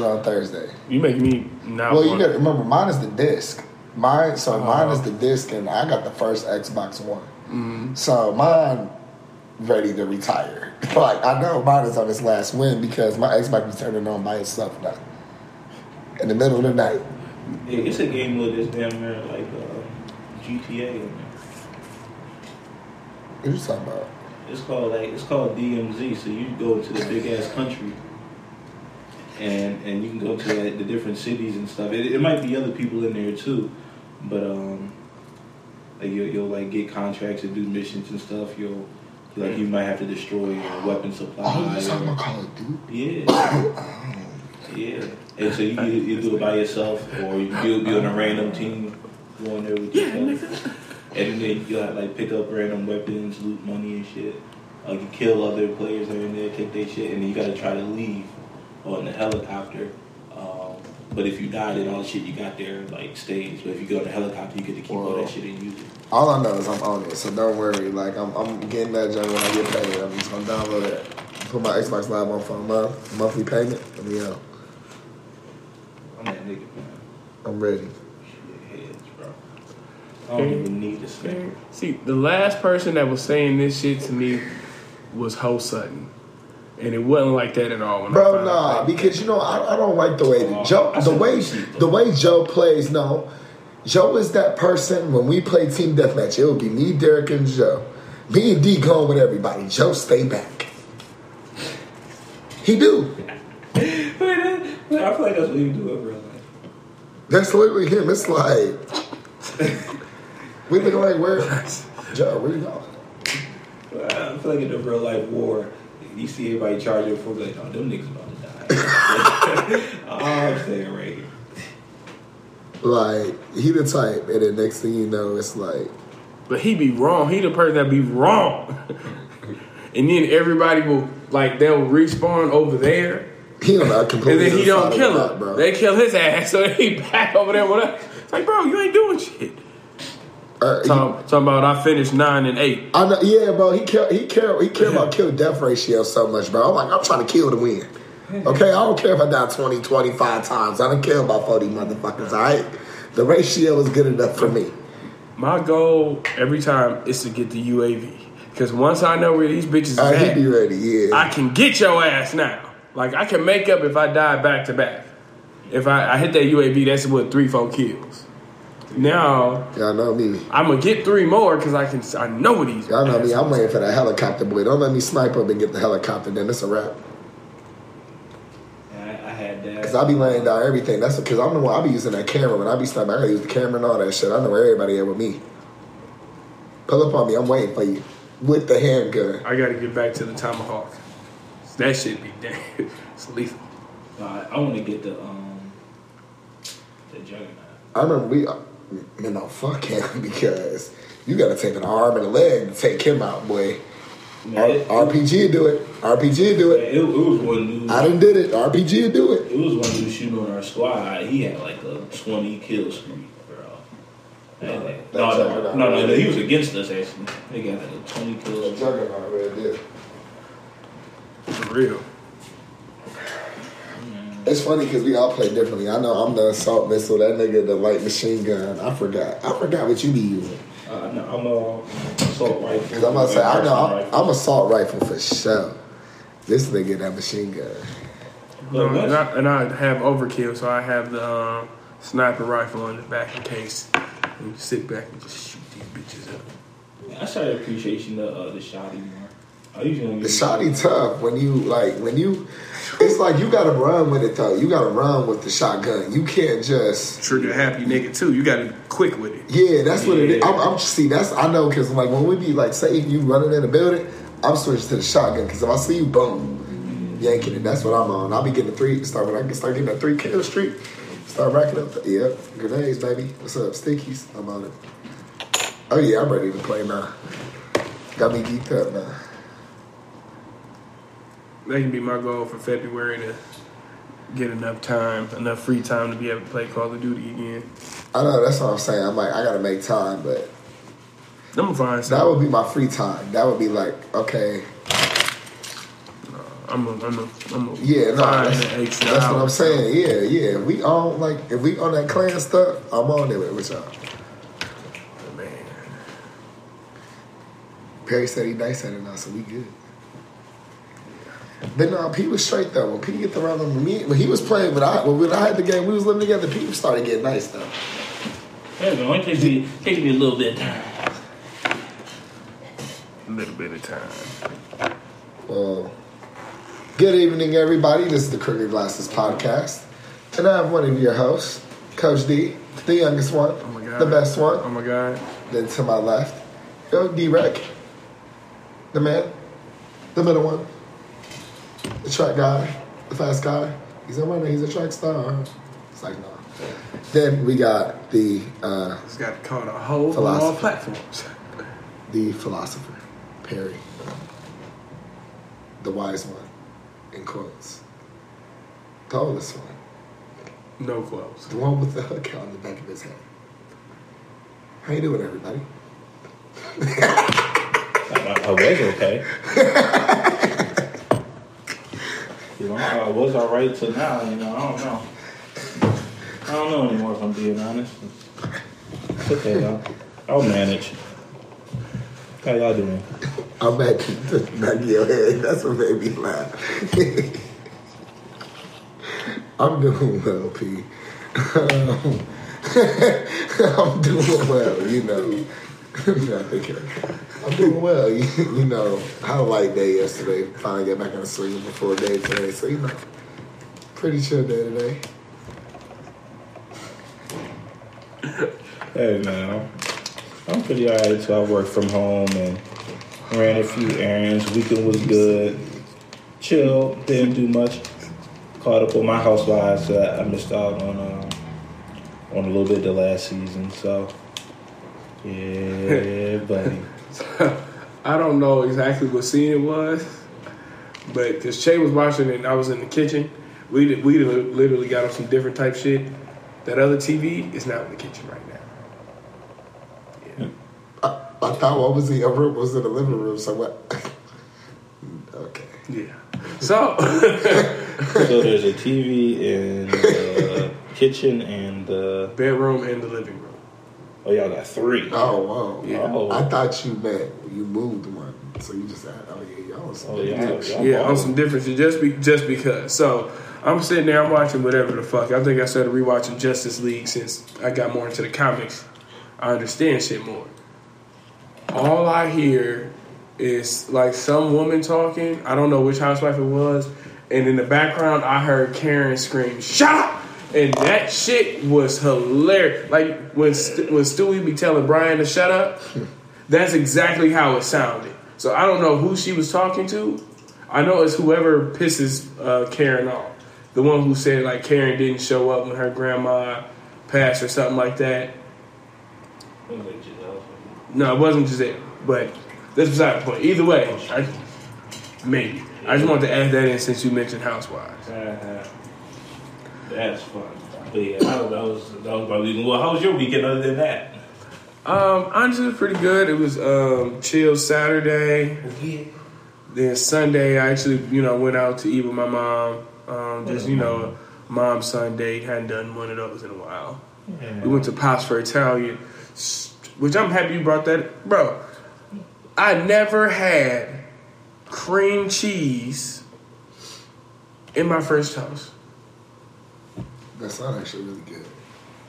on Thursday. You make me not. Well, you got to remember, mine is the disc. Mine, so mine Oh. is the disc, and I got the first Xbox One. Mm-hmm. So mine ready to retire. like I know mine is on its last win because my Xbox is turning on by itself now. In the middle of the night. Yeah, it's a game with this damn near like uh, GTA in there. What you talking about? It's called like it's called DMZ. So you go to the big ass country, and and you can go to like, the different cities and stuff. It, it might be other people in there too, but um, like you'll, you'll like get contracts and do missions and stuff. You'll like you might have to destroy your weapon supply. Oh, you talking or- about Call of Duty? yeah, yeah. And so you you, you do it by yourself, or you'll be on a random team going there with Yeah, yourself. nigga. And then you got like pick up random weapons, loot money and shit. Like you kill other players that are in there, take their shit, and then you gotta try to leave on the helicopter. Um, but if you died then all the shit you got there like stays. But if you go on the helicopter, you get to keep all that shit and use it. All I know is I'm on it, so don't worry. Like I'm, I'm getting that joint when I get paid. I'm just gonna download it, put my Xbox Live on for a month, monthly payment, and me out. I'm that nigga, man. I'm ready. Shit heads, bro. I don't even need the spec. See, the last person that was saying this shit to me was Ho Sutton. And it wasn't like that at all. When Bro, found nah, out. because you know I, I don't like the way that Oh, Joe, the way what you see, the way Joe plays. No, Joe is that person. When we play team deathmatch, it would be me, Derek, and Joe. Me and D going with everybody. Joe stay back. He do. I feel like that's what you do in real life. That's literally him. It's like we looking like where Joe, where you going? I feel like in the real life war, you see everybody charging for like, oh, them niggas about to die. I'm staying right here. Like he the type, and then next thing you know, it's like But he be wrong. He the person that be wrong. and then everybody will, like, they'll respawn over there. he on that And completely. And then he don't kill of him. map, bro. They kill his ass, so he back over there with us. It's like, bro, you ain't doing shit. Uh, Talking, talking about I finished nine and eight. I know, yeah, bro. He care, he care, he care about kill death ratio so much, bro. I'm like, I'm trying to kill to win. Okay, I don't care if I die 20, 25 times. I don't care about 40 motherfuckers. All right, the ratio is good enough for me. My goal every time is to get the UAV. Because once I know where these bitches is Uh, at, be ready, yeah. I can get your ass now. Like I can make up if I die back to back. If I, I hit that UAV, that's what three, four kills. Now Y'all know me. I'm gonna get three more because I can. I know what these. Y'all know me. I'm waiting for that helicopter boy. Don't let me snipe up and get the helicopter. Then it's a wrap. I, I had that. Cause I be laying down everything. That's because I'm the one. I be using that camera when I be sniping. I gotta use the camera and all that shit. I know where everybody at with me. Pull up on me. I'm waiting for you with the handgun. I gotta get back to the tomahawk. That shit be damn. It's lethal. No, I, I want to get the um the juggernaut. I remember we, man, no, fuck him because you got to take an arm and a leg to take him out, boy. Man, R- it, RPG do it. RPG do it, it. it was one dude. I done did it. RPG do it. It was one dude shooting on our squad. He had like a twenty kill streak, bro. And, that no, no, no, no, no. He was against us actually. He got like a twenty kill. streak. Juggernaut really did. For real. It's funny because we all play differently. I know I'm the assault missile. That nigga the light machine gun. I forgot. I forgot what you be using. Uh, no, I'm a assault rifle. Because I'm about to say I know I'm, I'm assault rifle for sure. This nigga that machine gun. Look, Um, and, I, and I have overkill, so I have the um, sniper rifle in the back in case. And you sit back and just shoot these bitches up. I started appreciation the uh, the shotty more. The shotty tough when you like when you. It's like you gotta run with it though. You gotta run with the shotgun. You can't just. Trigger happy nigga too. You gotta be quick with it. Yeah, that's what it is. I'm, I'm see. That's I know because like when we be like, say if you running in the building, I'm switching to the shotgun because if I see you, boom, yanking it. That's what I'm on. I'll be getting a three. Start when I can start getting that three kill streak. Start racking up. The, yep, grenades, baby. What's up, stickies? I'm on it. Oh yeah, I'm ready to play now. Got me geeked up now. That can be my goal for February to get enough time, enough free time to be able to play Call of Duty again. I know that's what I'm saying. I'm like, I gotta make time, but I'm gonna find that would be my free time. That would be like, okay, I'm I'm a, I'm a, I'm a Yeah, no, that's, that's what I'm saying. Yeah, yeah. We on like if we on that clan stuff, I'm on there with y'all. Man. Perry said he nice at it now, so we good. But no, P was straight though. When P get the around him, me when he was playing, when I when I had the game, we was living together. P started getting nice though. Yeah, man, it takes me takes me a little bit of time. A little bit of time. Well, good evening, everybody. This is the Crooked Glasses podcast, and I have one of your hosts, Coach D, the youngest one, Oh my God. the best one. Oh my God. Then to my left, yo, D Rec, the man, the middle one, the track guy, the fast guy. He's a runner. He's a track star. It's like no. Then we got the uh, It's got caught a whole on Philosophy. all platforms. the philosopher, Perry, the wise one, in quotes, the oldest one, No clothes. the one with the hook on the back of his head. How you doing, everybody? I, I was okay. you know, uh, I was alright till now. You know, I don't know. I don't know anymore if I'm being honest. It's okay though. I'll manage. How y'all doing? I'm the back of your head. That's what made me laugh. I'm doing well, P. I'm doing well, you know. No, take care. I'm doing well, you, you know. I had a light day yesterday. Finally got back on sleep before day today, so you know, pretty chill day today. Hey man, I'm pretty alright. So I worked from home and ran a few errands. Weekend was good. Chill. Didn't do much. Caught up on my housewives. So I missed out on um, on a little bit the last season. So yeah, buddy. I don't know exactly what scene it was, but because Che was watching it and I was in the kitchen, we did, we did- literally got on some different type shit. That other TV is not in the kitchen right now. Yeah. I, I thought what was in your room was in the living room somewhere. okay. Yeah. So, So there's a TV in the kitchen and the bedroom and the living room. Oh y'all got three. Oh, wow. Yeah. Oh. I thought you meant you moved one, so you just had. Oh yeah, y'all was. Oh, yeah. y'all Yeah, on some different shit. Just be just because. So I'm sitting there, I'm watching whatever the fuck. I think I started rewatching Justice League since I got more into the comics. I understand shit more. All I hear is like some woman talking. I don't know which housewife it was, and in the background I heard Karen scream, "Shut up!" And that shit was hilarious. Like when St- when Stewie be telling Brian to shut up, that's exactly how it sounded. So I don't know who she was talking to. I know it's whoever pisses uh, Karen off. The one who said like Karen didn't show up when her grandma passed or something like that. No, it wasn't just Giselle, but that's beside the point. Either way, I, maybe. I just wanted to add that in since you mentioned Housewives. Uh-huh. That's fun. But yeah, that was, that was that was my weekend. Well, how was your weekend other than that? Um, honestly, it was pretty good. It was um, chill Saturday. Yeah. Then Sunday, I actually, you know, went out to eat with my mom. Um, just, you know, mom son date. Hadn't done one of those in a while. We went to Pops for Italian, which I'm happy you brought that, bro. I never had cream cheese in my first toast. That's not actually really good.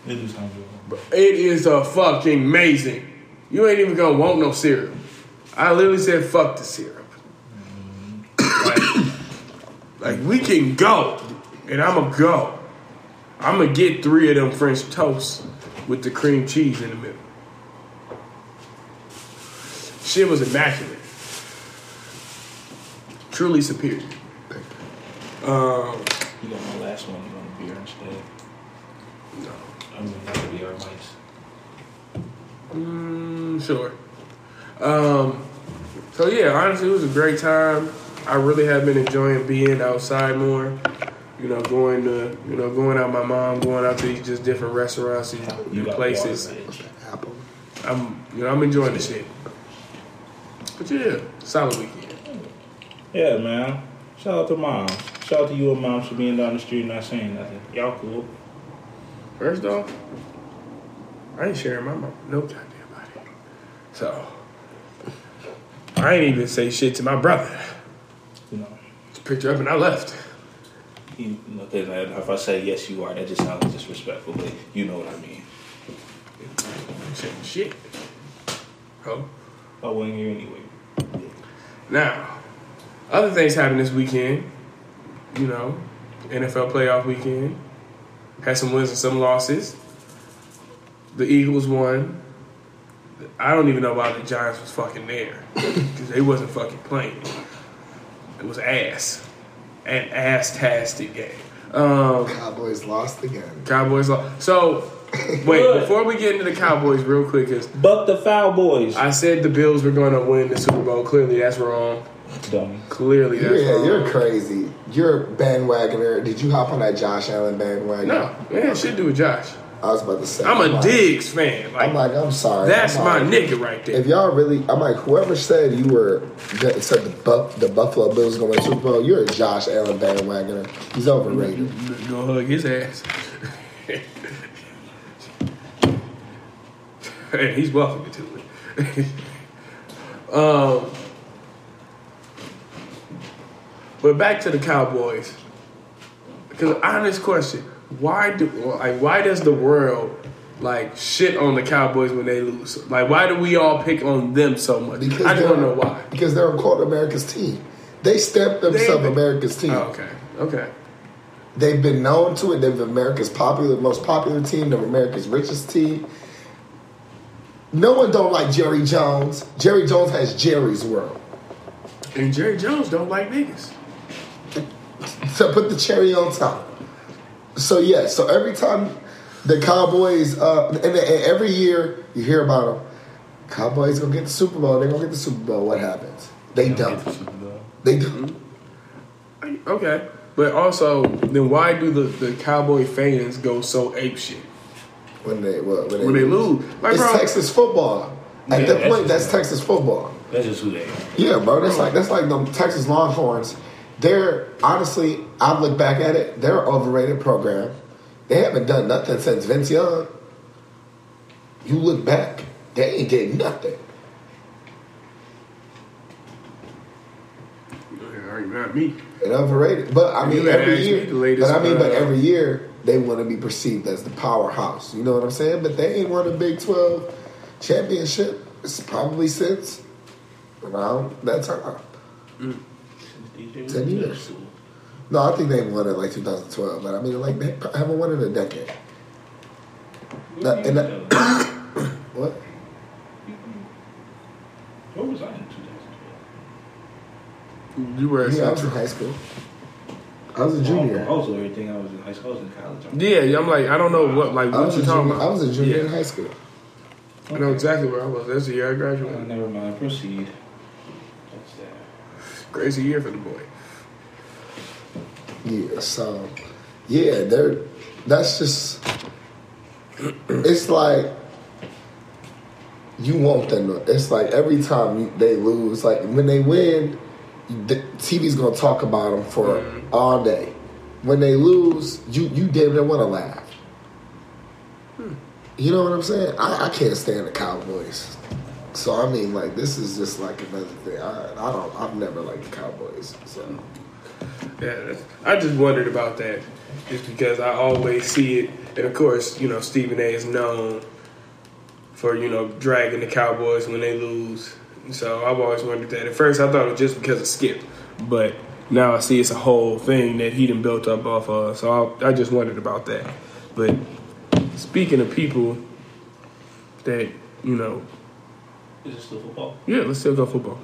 It do sound good. It is a fucking amazing. You ain't even gonna want no syrup. I literally said fuck the syrup. like, like we can go, and I'ma go. I'ma get three of them French toasts with the cream cheese in the middle. Shit was immaculate. Truly superior. Um, You got my last one on the beer instead. no. I mean, that could be our mics. Mm, sure. Um, so yeah, honestly, it was a great time. I really have been enjoying being outside more. You know, going to you know going out with my mom, going out to these just different restaurants and, You places. Apple. I'm you know I'm enjoying the shit. But yeah, solid weekend. Yeah, man. Shout out to mom. Shout out to you and moms for being down the street and not saying nothing. Y'all cool. First off, I ain't sharing my mom no goddamn body. So I ain't even say shit to my brother. You know. Just picked her up and I left. You know, 'cause uh, if I say yes, you are, that just sounds disrespectful. But you know what I mean. Shit. Oh. I wasn't here anyway. Now, other things happened this weekend. You know, NFL playoff weekend. Had some wins and some losses. The Eagles won. I don't even know why the Giants was fucking there because they wasn't fucking playing. It was ass, an ass-tastic game. Um, Cowboys lost again. Cowboys lost. So, wait before we get into the Cowboys, real quick, because Buck the foul boys. I said the Bills were going to win the Super Bowl. Clearly, that's wrong. Dummy. Clearly, that's Yeah, wrong. you're crazy. You're a bandwagoner. Did you hop on that Josh Allen bandwagon? No, man, shit do with Josh. I was about to say. I'm a like, Diggs fan. Like, I'm like, I'm sorry. that's I'm my like, nigga right there. If y'all really, I'm like, whoever said you were said the Buff, the Buffalo Bills gonna win Super Bowl, you're a Josh Allen bandwagoner. He's overrated. Go hug his ass. hey, he's welcome to it. um, but back to the Cowboys. Because honest question, why do like why does the world like shit on the Cowboys when they lose? Like why do we all pick on them so much? I don't know why. Because they're called America's team. They stamped themselves America's team. Oh, okay, okay. They've been known to it. They're America's popular, most popular team. They're America's richest team. No one don't like Jerry Jones. Jerry Jones has Jerry's world. And Jerry Jones don't like niggas. So put the cherry on top. So yeah, so every time the Cowboys, uh, and, and every year you hear about them, Cowboys gonna get the Super Bowl. They're gonna get the Super Bowl. What happens? They don't. They don't. Okay, but also, then why do the, the Cowboy fans go so ape shit When they what, when they, when they lose? Like, It's bro, Texas football. At Yeah, that that's point, that's just- Texas football. That's just who they are. Yeah, bro. That's like that's like the Texas Longhorns. They're honestly, I look back at it. They're an overrated program. They haven't done nothing since Vince Young. You look back, they ain't did nothing. Not me. And overrated. But I mean, every year. but I mean, but uh, every year they want to be perceived as the powerhouse. You know what I'm saying? But they ain't won a Big Twelve championship. It's probably since around that time. Was Ten years. No, I think they won it like 2012, but I mean, like they haven't won in a decade. That- and that- What? Where was I in 2012? You were at Yeah, I was in high school. Oh, I was a oh, junior. Oh, was everything. I was in high school. I was in college. Yeah, yeah, I'm like, I don't know what, like, what you a talking junior. about. I was a junior Yeah. in high school. I know exactly where I was. That's the year I Oh, graduated. never mind. Proceed. Crazy year for the boy. Yeah, so yeah, they're that's just it's like you want them to it's like every time you, they lose, like when they win, the TV's gonna talk about them for mm-hmm. all day. When they lose, you you damn near want to laugh. Hmm. You know what I'm saying? I, I can't stand the Cowboys. So I mean, like this is just like another thing. I, I don't. I've never liked the Cowboys. So Yeah, I just wondered about that, just because I always see it, and of course, you know, Stephen A. is known for you know dragging the Cowboys when they lose. So I've always wondered that. At first, I thought it was just because of Skip, but now I see it's a whole thing that he done built up off of. So I, I just wondered about that. But speaking of people that you know, Is it still football? yeah, let's still go football.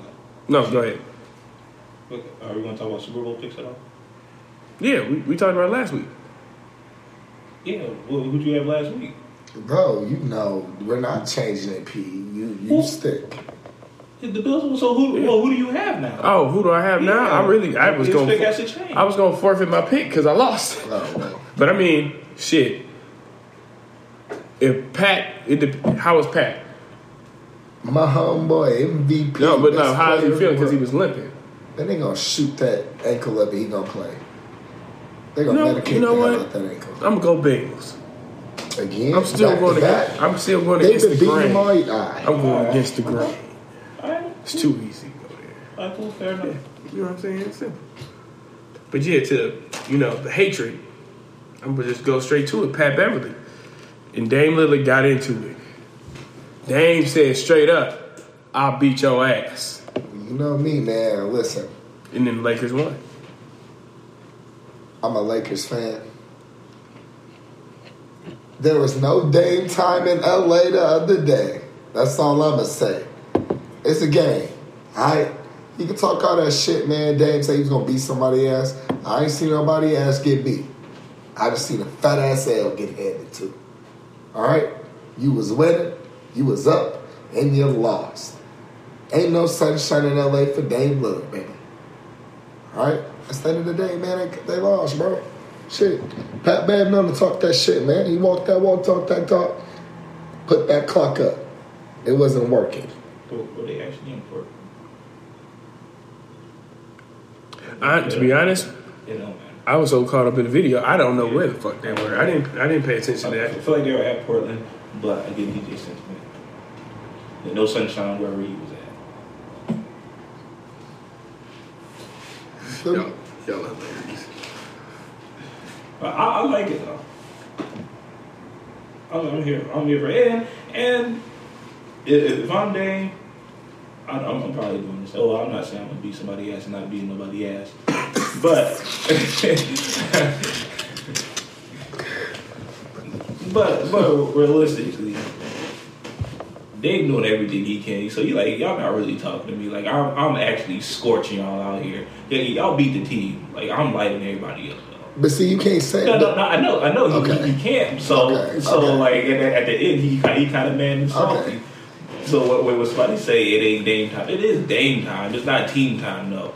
No, go ahead. Okay. Are we going to talk about Super Bowl picks at all? Yeah, we, we talked about it last week. Yeah. Well, who'd you have last week? Bro, you know we're not changing it, P. You you Well- stick. The Bills. So who? Well, who do you have now? Oh, who do I have now? I really, I was going. pick has to change. I was going to forfeit my pick because I lost. Oh well. But I mean, shit. If Pat, it dep- how was Pat? My homeboy MVP. No, but no, best how is he player feeling? Because he was limping. then they gonna shoot that ankle up and he gonna play. They gonna You know- medicate you know the hell what? out that ankle. I'm gonna go Bengals. Again, I'm still back going to to. back. I'm still going They've against the beating them all grain. year. Alright. I'm going against the grain. Alright, It's too easy to go there. alright, cool, fair enough. You know what I'm saying? It's simple. But yeah, to you know the hatred, I'm gonna just go straight to it. Pat Beverley and Dame Lillard got into it. Dame said straight up, "I'll beat your ass," You know me, man. Listen, and then Lakers won. I'm a Lakers fan. There was no Dame time in LA the other day. That's all I'ma say. It's a game. Alright? You can talk all that shit, man. Dame say he was gonna beat somebody ass. I ain't seen nobody ass get beat. I just seen a fat ass L get handed to. Alright? You was winning, you was up, and you lost. Ain't no sunshine in LA for Dame Lillard, baby. Alright? That's the end of the day, man, they, they lost, bro. Shit. Pat Bev known to talk that shit, man. He walked that walk, talk that talk, put that clock up. It wasn't working. What, what they actually in for? I, to be honest, You know. I was so caught up in the video, I don't know where the fuck they were. I didn't. I didn't pay attention to that. I feel like they were at Portland, but I didn't get DJ sentiment. There's no sunshine wherever he was at. Y'all, y'all hilarious. I, I like it though. I'm, I'm here. I'm here for it. And and if, if I'm Dame, I, I'm, I'm probably doing this. Oh, I'm not saying I'm gonna beat somebody ass and not beat nobody ass, but but but realistically. Dave doing everything he can, so you like y'all not really talking to me. Like I'm, I'm actually scorching y'all out here. Yeah, y'all beat the team. Like I'm lighting everybody up. But see, you can't say No, no, no, I know, I know. He, Okay. he, he can't. So, Okay, so okay. like at, the- at the end, he he kind of man salty. Okay. So what, what was somebody say? It ain't Dame time. It is Dame time. It's not team time though.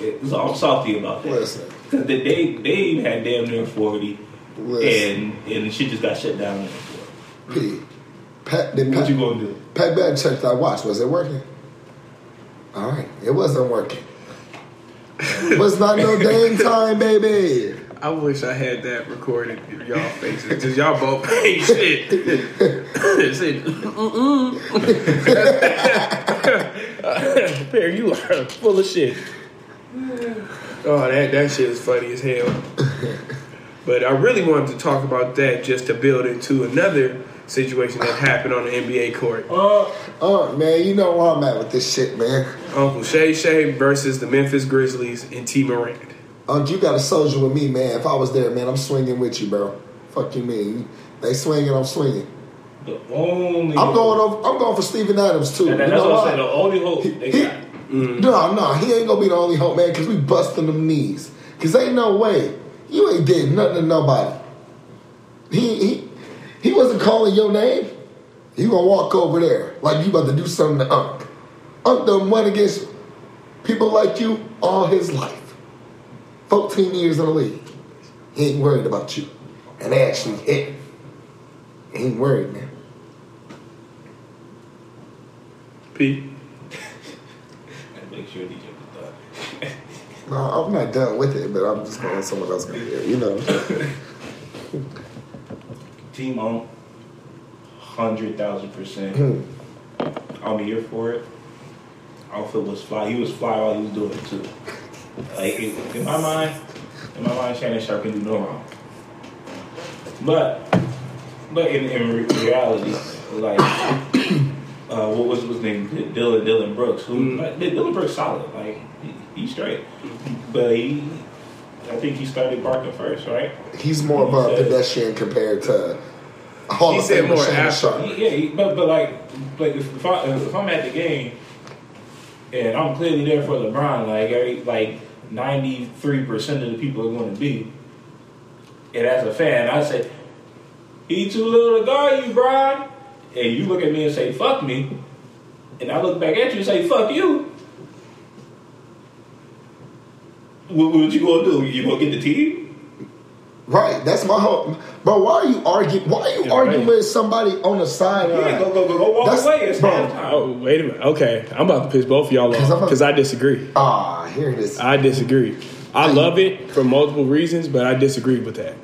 It, so I'm salty about that. Listen. Because the they Dame had damn near forty, Listen. and and shit just got shut down. the fourth. Pat, What you gonna do? Pat Bev checked that watch. Was it working? All right. It wasn't working. was not no Dame time, baby. I wish I had that recorded in y'all faces because y'all both ain't shit. Said, "Mm-mm." Perry, you are full of shit. Oh, that that shit is funny as hell. But I really wanted to talk about that just to build into another situation that happened on the NBA court. Uh, uh, man, you know where I'm at with this shit, man. Uncle Shay Shay versus the Memphis Grizzlies and T. Morant. Unc, you got a soldier with me, man. If I was there, man, I'm swinging with you, bro. Fuck you, mean? They swinging, I'm swinging. The only I'm going. Over, I'm going for Steven Adams too. And You that's know what I'm saying. The only hope they He- got. No, no, he ain't gonna be the only hope, man, because we busting them knees. Because ain't no way. You ain't did nothing to nobody. He, he, he wasn't calling your name. He gonna walk over there like you about to do something to Unc. Unc done went against people like you all his life. 14 years in the league. He ain't worried about you. And they actually hit. He ain't worried, man. P. And make sure DJ was done. No, I'm not done with it, but I'm just gonna let someone else go here, you know. Team on, hundred thousand percent. Hmm. I'm here for it. Outfit was fly. He was fly while he was doing it too. Like in, in my mind, in my mind, Shannon Sharpe can do no wrong. But, but in, in reality, like, uh, what was his name? Dillon Dillon Brooks. Who like, Dillon Brooks solid. Like he, he's straight, but he. I think he started barking first, right? He's more of a said- pedestrian compared to Hall He of said Famer more Shannon after. Sharp. Yeah, he- but but like like if, if I if I'm at the game and I'm clearly there for LeBron, like every like ninety three percent of the people are going to be, and as a fan, I say, "He too little to guard you, Brian," and you look at me and say, "Fuck me," and I look back at you and say, "Fuck you." What, what you gonna do? You gonna get the team? Right, that's my whole. Bro, why are you arguing? Why are you Yeah, arguing right. with somebody on the sideline? Yeah, go go go go walk That's- away. It's bro. halftime. Oh, wait a minute. Okay, I'm about to piss both of y'all off because I disagree. Ah, here it is. I disagree. I love it for multiple reasons, but I disagree with that.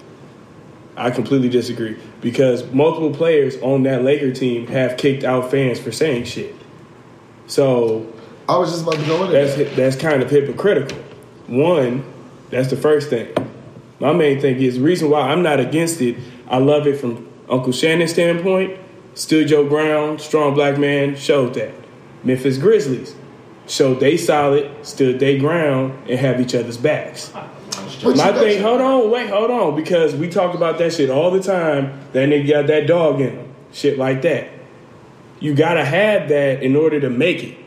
I completely disagree because multiple players on that Laker team have kicked out fans for saying shit. So I was just about to go into that's that. that's kind of hypocritical. One, that's the first thing. My main thing is the reason why I'm not against it. I love it from Uncle Shannon's standpoint. Stood Joe Brown, strong black man, showed that. Memphis Grizzlies showed they solid, stood they ground, and have each other's backs. But My thing, hold on, wait, hold on, because we talk about that shit all the time. That nigga got that dog in him, shit like that. You gotta have that in order to make it.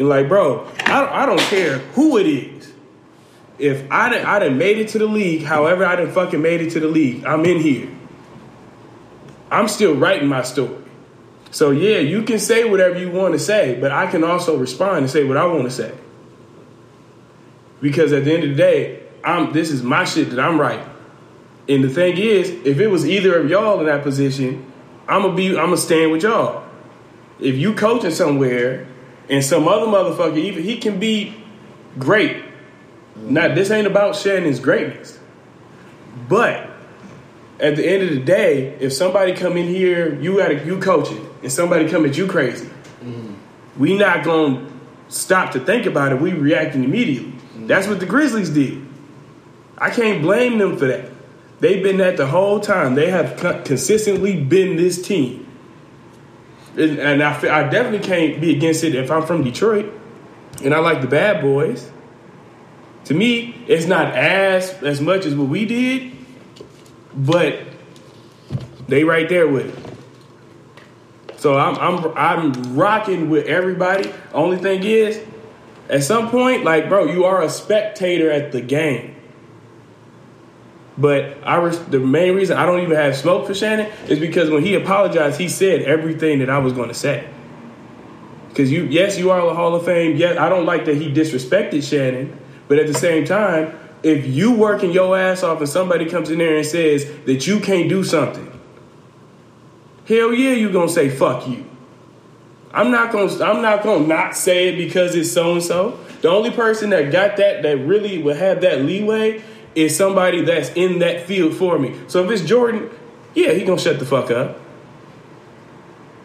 And like, bro, I, I don't care who it is. If I done, I done made it to the league, however I done fucking made it to the league, I'm in here. I'm still writing my story. So yeah, you can say whatever you want to say, but I can also respond and say what I want to say. Because at the end of the day, I'm this is my shit that I'm writing. And the thing is, if it was either of y'all in that position, I'm gonna be I'm gonna stand with y'all. If you coaching somewhere and some other motherfucker, even he can be great. Now this ain't about Shannon's greatness. But at the end of the day, if somebody come in here, you got to you coaching, and somebody come at you crazy, we not gonna stop to think about it. We reacting immediately. That's what the Grizzlies did. I can't blame them for that. They've been that the whole time. They have consistently been this team, and, and I, I definitely can't be against it if I'm from Detroit, and I like the Bad Boys. To me, it's not as as much as what we did, but they right there with it. So I'm I'm I'm rocking with everybody. Only thing is, at some point, like bro, you are a spectator at the game. But I res- the main reason I don't even have smoke for Shannon is because when he apologized, he said everything that I was going to say. Because you, yes, you are a Hall of Fame. Yes, I don't like that he disrespected Shannon, but at the same time, if you working your ass off and somebody comes in there and says that you can't do something, hell yeah, you gonna say fuck you. I'm not gonna I'm not gonna not say it because it's so and so. The only person that got that that really would have that leeway is somebody that's in that field for me. So if it's Jordan, yeah, he gonna shut the fuck up.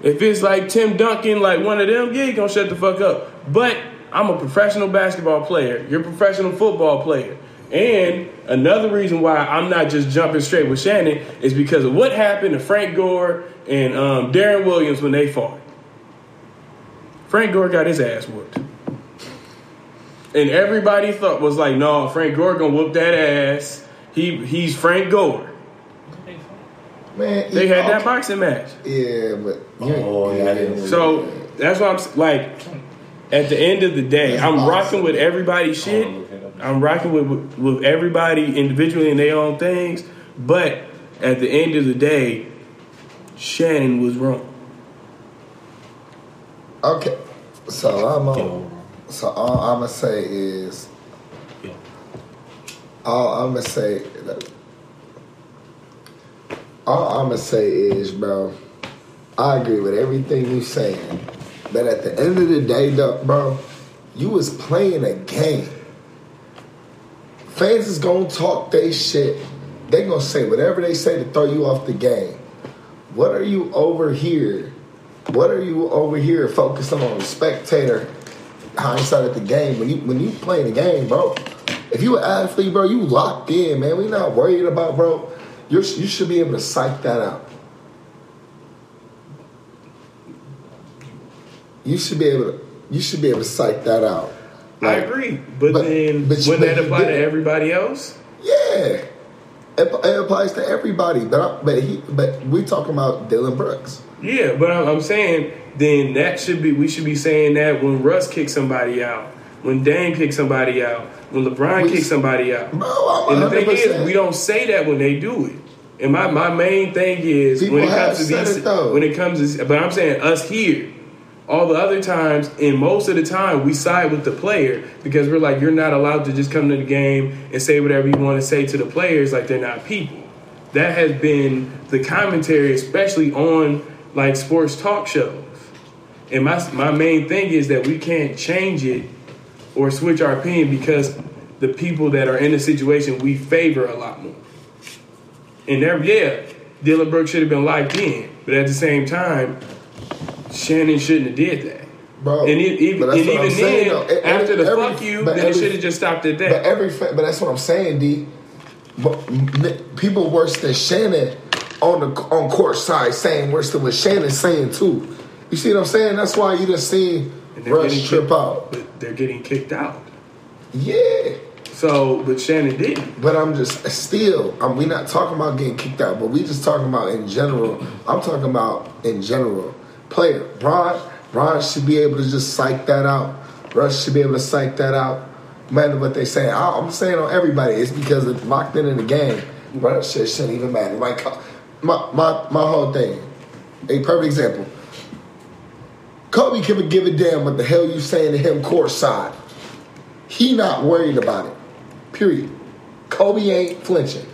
If it's like Tim Duncan, like one of them, yeah, he gonna shut the fuck up. But I'm a professional basketball player. You're a professional football player. And another reason why I'm not just jumping straight with Shannon is because of what happened to Frank Gore and um, Deron Williams when they fought. Frank Gore got his ass whooped. And everybody thought was like, no, Frank Gore gonna whoop that ass. He he's Frank Gore. Man, They had that okay. boxing match. Yeah, but you- Oh, yeah, I didn't- So that's why I'm like, at the end of the day, That's I'm awesome. Oh, rocking with everybody's shit. I'm rocking with with everybody individually in their own things. But at the end of the day, Shannon was wrong. Okay, so I'm on. So all I'm gonna say is, all I'm gonna say, all I'm gonna say is, bro, I agree with everything you're saying, but at the end of the day, though, bro, you was playing a game. Fans is gonna talk they shit. They gonna say whatever they say to throw you off the game. What are you over here? What are you over here focusing on spectator hindsight at the game? When you when you playing the game, bro. If you an athlete, bro, you locked in, man. We not worried about, bro. You're, you should be able to psych that out. You should be able to. You should be able to psych that out. I agree, but, but- then but you- wouldn't but that apply to everybody else? Yeah, it, it applies to everybody. But I, but he but we talking about Dillon Brooks. Yeah, but I'm, I'm saying then that should be we should be saying that when Russ kicks somebody out, when Dame kicks somebody out, when LeBron We- kicks somebody out. Bro, I'm And the thing 100%. is, we don't say that when they do it. And my, my main thing is People when it comes to these, it, when it comes to, but I'm saying us here, All the other times, and most of the time, we side with the player because we're like, you're not allowed to just come to the game and say whatever you want to say to the players like they're not people. That has been the commentary, especially on like sports talk shows. And my my main thing is that we can't change it or switch our opinion because the people that are in the situation we favor a lot more. And there, yeah, Dillon Brooks should have been locked in, but at the same time, Shannon shouldn't have did that. Bro, And, it, even, and even I'm saying, then, though. E- after every- the every- fuck you, then it should have just stopped at that. But every, but that's what I'm saying, D. But people worse than Shannon on the on court side saying worse than what Shannon's saying too. You see what I'm saying? That's why you just seen Rush getting trip kicked- out. But they're getting kicked out. Yeah, So, but Shannon didn't. but I'm just still. I'm, we not talking about getting kicked out, but we just talking about in general. I'm talking about in general. Player Bron, Bron should be able to just psych that out. Rush should be able to psych that out. No matter what they say, I, I'm saying on everybody. It's because it's locked in in the game. Rush shouldn't even matter. Like my my my whole thing. A perfect example. Kobe can give a damn what the hell you saying to him courtside. He not worried about it. Period. Kobe ain't flinching.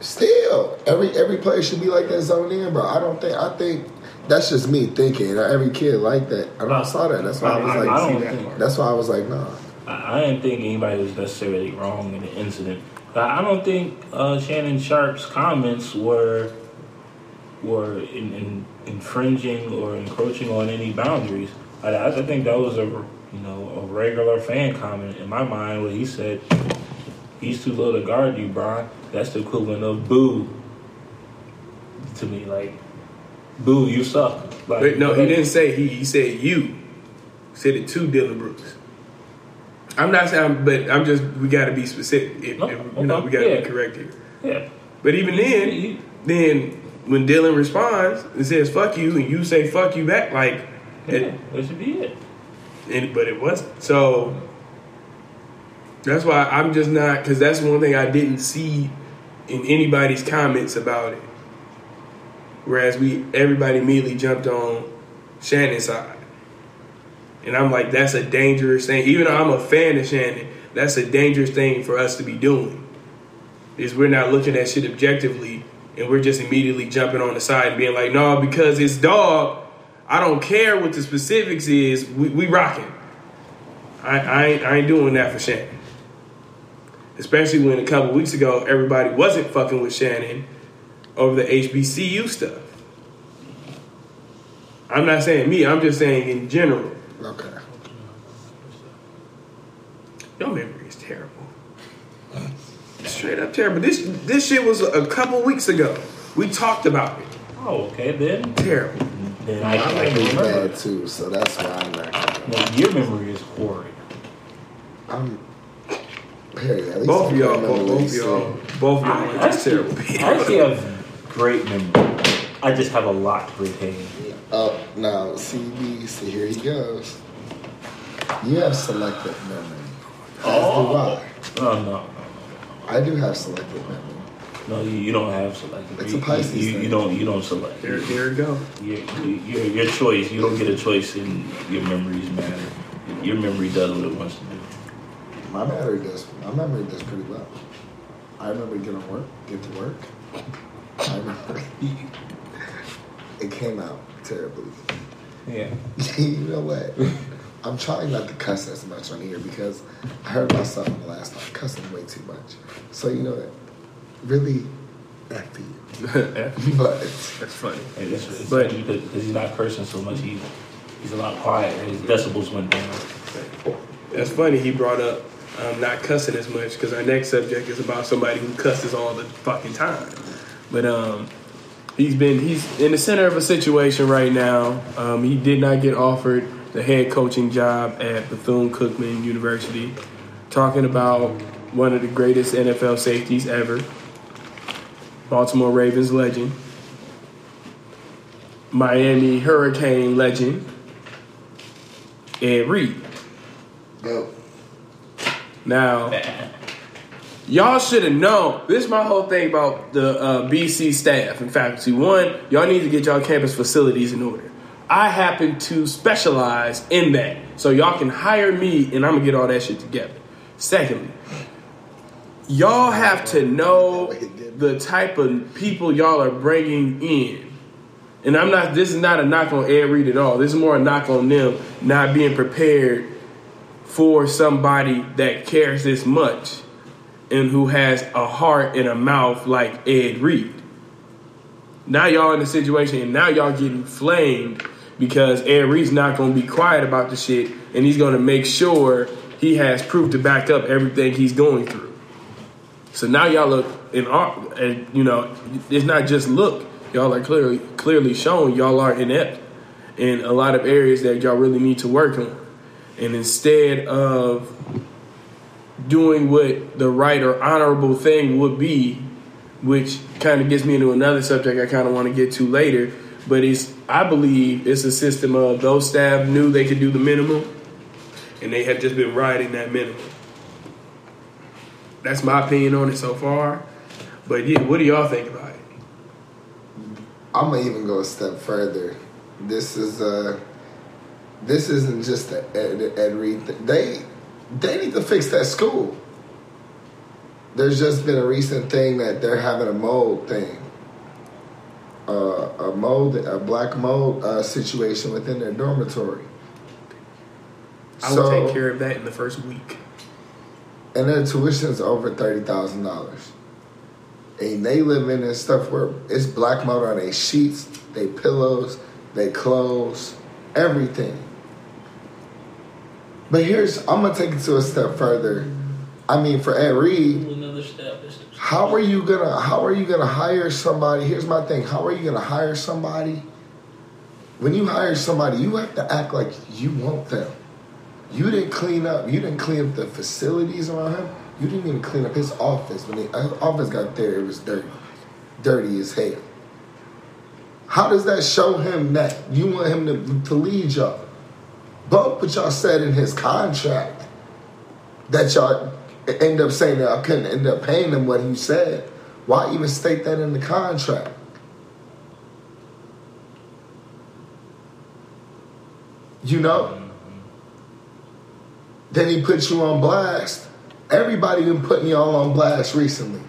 Still, every every player should be like that zoned in, bro. I don't think. I think that's just me thinking. Every kid like that. And I saw that. That's why I was I- like. I that. That's why I was like, nah. I, I didn't think anybody was necessarily wrong in the incident. But I don't think uh, Shannon Sharpe's comments were were in, in, infringing or encroaching on any boundaries. I, I think that was a you know a regular fan comment in my mind where he said he's too low to guard you, Brian. That's the equivalent of boo to me. Like boo, you suck. Like, But no, he didn't say he. He said you. He said it to Dillon Brooks. I'm not saying, but I'm just. We got to be specific. If, No, if, you know, we got to yeah. be correct here. Yeah. But even then, He- then when Dillon responds and says "fuck you" and you say "fuck you" back, like, Yeah, it, that should be it. and, but it wasn't. So that's why I'm just not because that's one thing I didn't see in anybody's comments about it. Whereas we everybody immediately jumped on Shannon's side. And I'm like, that's a dangerous thing. Even though I'm a fan of Shannon, that's a dangerous thing for us to be doing. Is we're not looking at shit objectively and we're just immediately jumping on the side and being like, no, because it's dog, I don't care what the specifics is, we, we rocking. I, I, I ain't doing that for Shannon. Especially when a couple weeks ago everybody wasn't fucking with Shannon over the HBCU stuff. I'm not saying me, I'm just saying in general. Okay. Your memory is terrible. Straight up terrible. This this shit was a couple weeks ago. We talked about it. Oh, okay then. Terrible. Then I My can't memory's remember. bad too, so that's why I'm not. Gonna, No, your memory is horrid. I'm. Hey, at least Both I of y'all, can remember both, what he both of y'all, both of y'all I are just terrible actually, people. I actually have great memory. I just have a lot to retain. Oh, now CB, see here he goes. You have selective memory. As do I. No, no, no, I do have selective memory. no. You, you don't have selective. It's a You- Pisces You, you, thing. you don't. You don't select. There, there we go. Your, your, your choice. You don't get a choice in your memories matter. Your memory does what it wants to do. My memory does. My memory does pretty well. I remember getting to work, get to work. I remember it came out terribly. Yeah. you know what? I'm trying not to cuss as much on here because I heard myself on the last time cussing way too much. So you know that really F you. But That's funny. And it's, it's But- because, because he's not cursing so much. He's he's a lot quieter. His decibels went down. That's funny. He brought up um, not cussing as much because our next subject is about somebody who cusses all the fucking time. But um, he's been he's in the center of a situation right now. Um, he did not get offered the head coaching job at Bethune Cookman University. Talking about one of the greatest NFL safeties ever, Baltimore Ravens legend, Miami Hurricane legend, Ed Reed. go. Now, Y'all should have known. This is my whole thing about the uh, BC staff and faculty. One, y'all need to get y'all campus facilities in order. I happen to specialize in that, so y'all can hire me, and I'm gonna get all that shit together. Secondly, y'all have to know the type of people y'all are bringing in. And I'm not. This is not a knock on Ed Reed at all. This is more a knock on them not being prepared for somebody that cares this much and who has a heart and a mouth like Ed Reed. Now y'all in the situation, and now y'all getting flamed because Ed Reed's not going to be quiet about the shit, and he's going to make sure he has proof to back up everything he's going through. So now y'all look in and you know it's not just look. Y'all are clearly clearly showing y'all are inept in a lot of areas that y'all really need to work on. And instead of doing what the right or honorable thing would be, which kind of gets me into another subject I kind of want to get to later. But it's I believe it's a system of those staff knew they could do the minimum, and they have just been riding that minimum. That's my opinion on it so far. But yeah, what do y'all think about it? I'm gonna even go a step further. This is uh, this isn't just the Ed, Ed Reed. thing. They they need to fix that school. There's just been a recent thing that they're having a mold thing, uh, a mold, a black mold uh, situation within their dormitory. I will take care of that in the first week. and their tuition's over thirty thousand dollars. And they live in this stuff where it's black mold on their sheets, their pillows, their clothes, everything. But here's I'm gonna take it to a step further. I mean, for Ed Reed. How are you gonna how are you gonna hire somebody? Here's my thing: How are you gonna hire somebody? When you hire somebody, you have to act like you want them. You didn't clean up. You didn't clean up the facilities around him. You didn't even clean up his office. When the office got there, it was dirty, dirty as hell. How does that show him that you want him to, to lead y'all? But but y'all said in his contract that y'all end up saying that I couldn't end up paying him what he said. Why even state that in the contract? You know? Then he puts you on blast. Everybody been putting y'all on blast recently.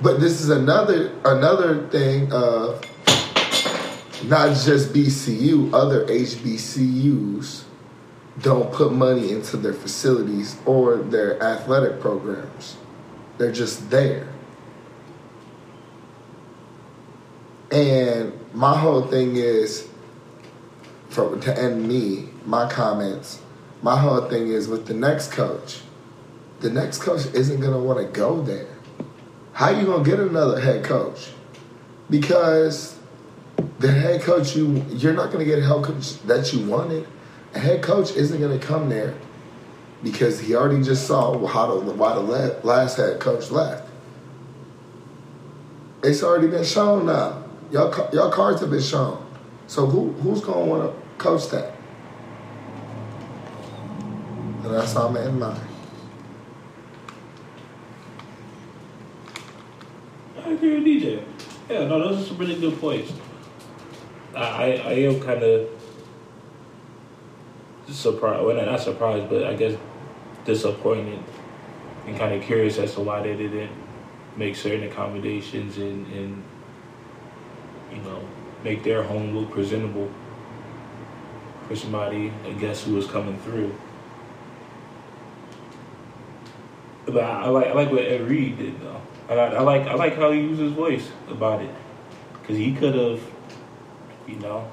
But this is another another thing of not just BCU, other HBCUs don't put money into their facilities or their athletic programs. They're just there. And my whole thing is, for to end me, my comments, my whole thing is with the next coach. The next coach isn't gonna want to go there. How you gonna get another head coach? Because the head coach you you're not gonna get a head coach that you wanted. A head coach isn't gonna come there because he already just saw how the why the la- last head coach left. It's already been shown now. Y'all y'all cards have been shown. So who who's gonna want to coach that? And that's how I'm in mind. I agree with DJ. Yeah, no, those are some really good points. I, I, I am kind of surprised. Well, not surprised, but I guess disappointed and kind of curious as to why they didn't make certain accommodations and, and you know make their home look presentable for somebody, I guess, who was coming through. But I, I like I like what Ed Reed did though. I, I like I like how he used his voice about it, because he could have, you know,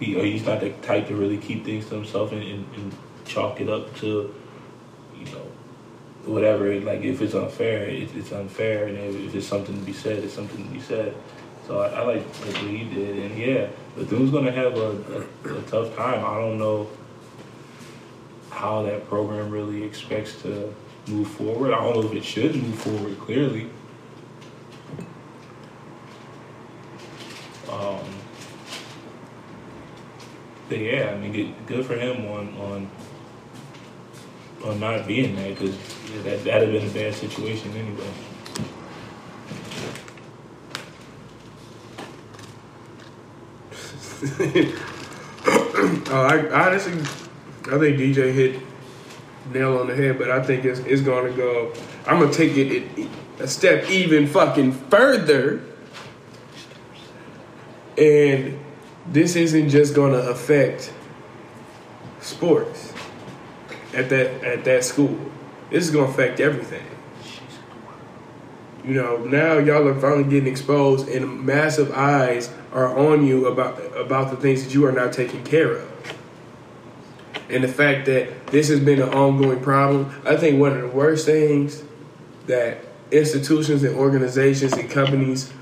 he or he's not the type to really keep things to himself and, and, and chalk it up to, you know, whatever. Like if it's unfair, it, it's unfair, and if, it's something to be said, it's something to be said. So I, I like, like what he did, and yeah, Bethune's gonna have a, a, a tough time. I don't know how that program really expects to move forward. I don't know if it should move forward clearly. Um, but yeah, I mean, good, good for him on on or not being there because yeah, that that'd have been a bad situation anyway. Uh, I honestly, I think DJ hit nail on the head, but I think it's it's to go. I'm gonna take it it- a step even fucking further, and this isn't just going to affect sports at that at that school. This is going to affect everything. You know, now y'all are finally getting exposed, and massive eyes are on you about about the things that you are not taking care of. And the fact that this has been an ongoing problem, I think one of the worst things that institutions and organizations and companies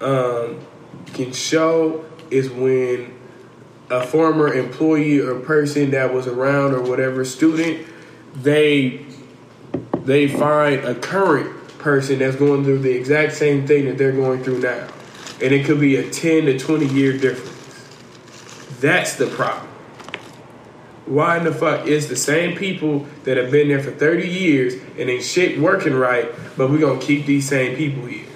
um, can show is when a former employee or person that was around or whatever student, they they find a current person that's going through the exact same thing that they're going through now. And it could be a 10 to 20 year difference. That's the problem. Why in the fuck is the same people that have been there for 30 years and ain't shit working right, but we're gonna keep these same people here?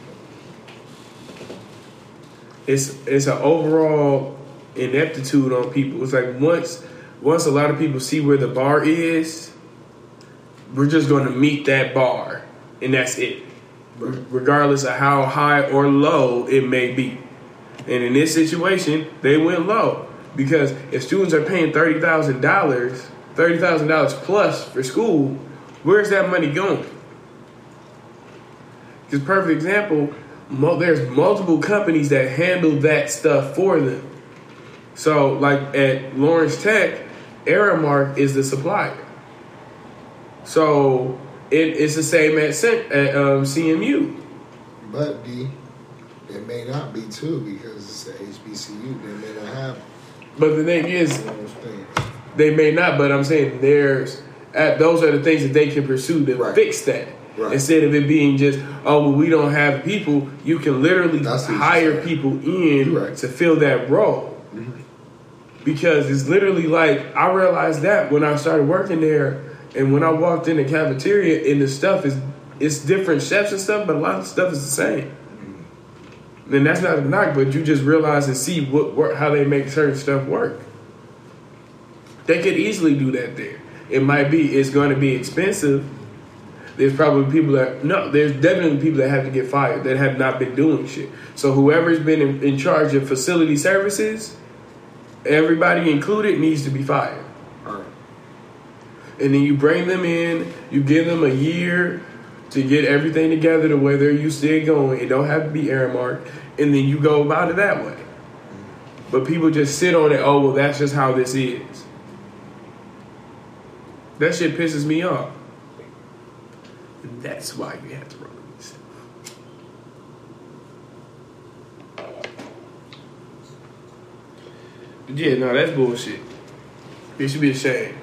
It's it's an overall ineptitude on people. It's like once once a lot of people see where the bar is, we're just gonna meet that bar and that's it. Regardless of how high or low it may be. And in this situation, they went low. Because if students are paying thirty thousand dollars, thirty thousand dollars plus for school, where's that money going? Because perfect example, there's multiple companies that handle that stuff for them. So, like at Lawrence Tech, Aramark is the supplier. So it, it's the same at, at um, CMU. But D, it may not be too because it's a HBCU. They may not have But the thing is, they may not. But I'm saying there's at, those are the things that they can pursue to Right. fix that. Right. Instead of it being just, oh, well, we don't have people, you can literally what hire people in right. to fill that role. Because it's literally like I realized that when I started working there, and when I walked in the cafeteria, and the stuff is it's different chefs and stuff, but a lot of stuff is the same. And that's not a knock, but you just realize and see what work, how they make certain stuff work. They could easily do that there. It might be it's going to be expensive. There's probably people that no. There's definitely people that have to get fired that have not been doing shit. So whoever's been in, in charge of facility services, everybody included, needs to be fired. Right. And then you bring them in. You give them a year to get everything together to where they're used to it going. It don't have to be earmarked, and then you go about it that way. But people just sit on it. Oh well, that's just how this is. That shit pisses me off. That's why you have yourself. But yeah, no, that's bullshit. It should be ashamed.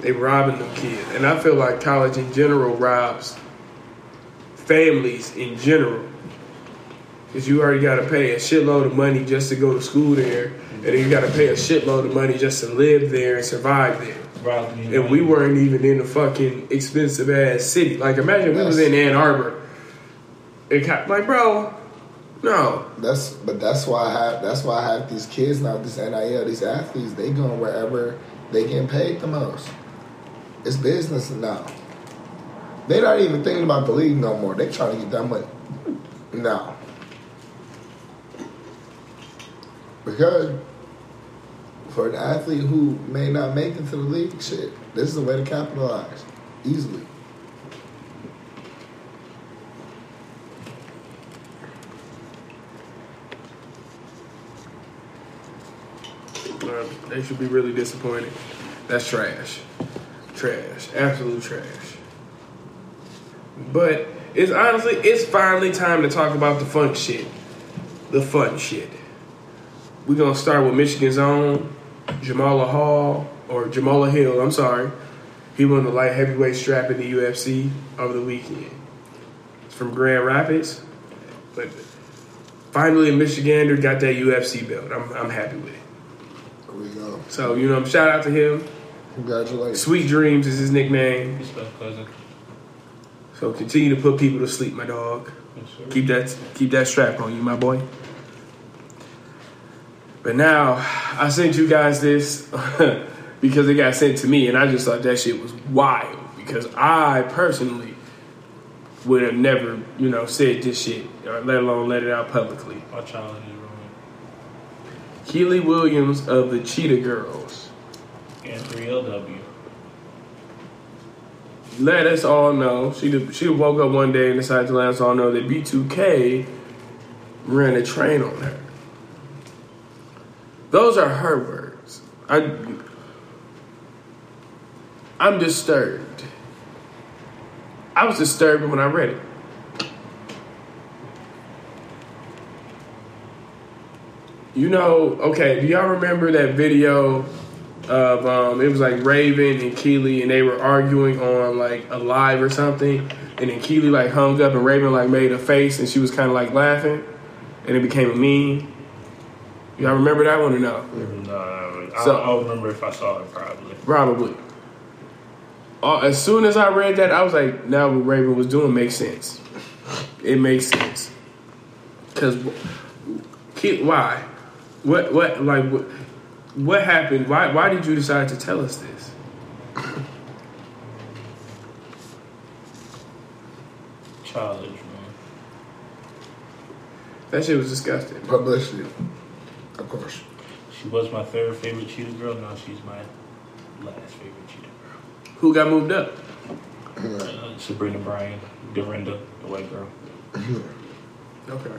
They robbing them kids, and I feel like college in general robs families in general. Because you already got to pay a shitload of money just to go to school there, and then you got to pay a shitload of money just to live there and survive there. Robbed. And we weren't even in a fucking expensive ass city. Like imagine we was in Ann Arbor. It ca- like, bro, no. That's but that's why I have that's why I have these kids now. This NIL, these athletes, they going wherever they getting paid the most. It's business now. They not even thinking about the league no more. They trying to get that money now. Because for an athlete who may not make it to the league, shit, this is a way to capitalize easily. Uh, they should be really disappointed. That's trash. Trash. Absolute trash. But it's honestly, it's finally time to talk about the fun shit. The fun shit. We're gonna start with Michigan's own Jamahal Hall or Jamahal Hill. I'm sorry. He won the light heavyweight strap in the UFC over the weekend. It's from Grand Rapids, but finally a Michigander got that UFC belt. I'm, I'm happy with it. Here we go. So, you know, shout out to him. Congratulations. Sweet Dreams is his nickname. Respect, cousin. So continue to put people to sleep, my dog. Yes. Keep that keep that strap on you, my boy. But now I sent you guys this because it got sent to me, and I just thought that shit was wild. Because I personally would have never, you know, said this shit, or let alone let it out publicly. My child is wrong. Kiely Williams of the Cheetah Girls And 3LW. let us all know. She she woke up one day and decided to let us all know that B2K ran a train on her. Those are her words. I I'm disturbed. I was disturbed when I read it. You know, okay, do y'all remember that video of um it was like Raven and Kiely and they were arguing on like a live or something and then Kiely like hung up and Raven like made a face and she was kinda like laughing and it became a meme. Y'all remember that one or no? No, I, So- I'll remember if I saw it probably. Probably. Uh, as soon as I read that, I was like, now what Raven was doing makes sense. It makes sense. Cause why? What what like what what happened? Why why did you decide to tell us this? Childish, man. That shit was disgusting. Publicity. Of course. She was my third favorite cheetah girl. Now she's my last favorite cheetah girl. Who got moved up? Uh, Sabrina Bryan, Dorinda, the white girl. Okay.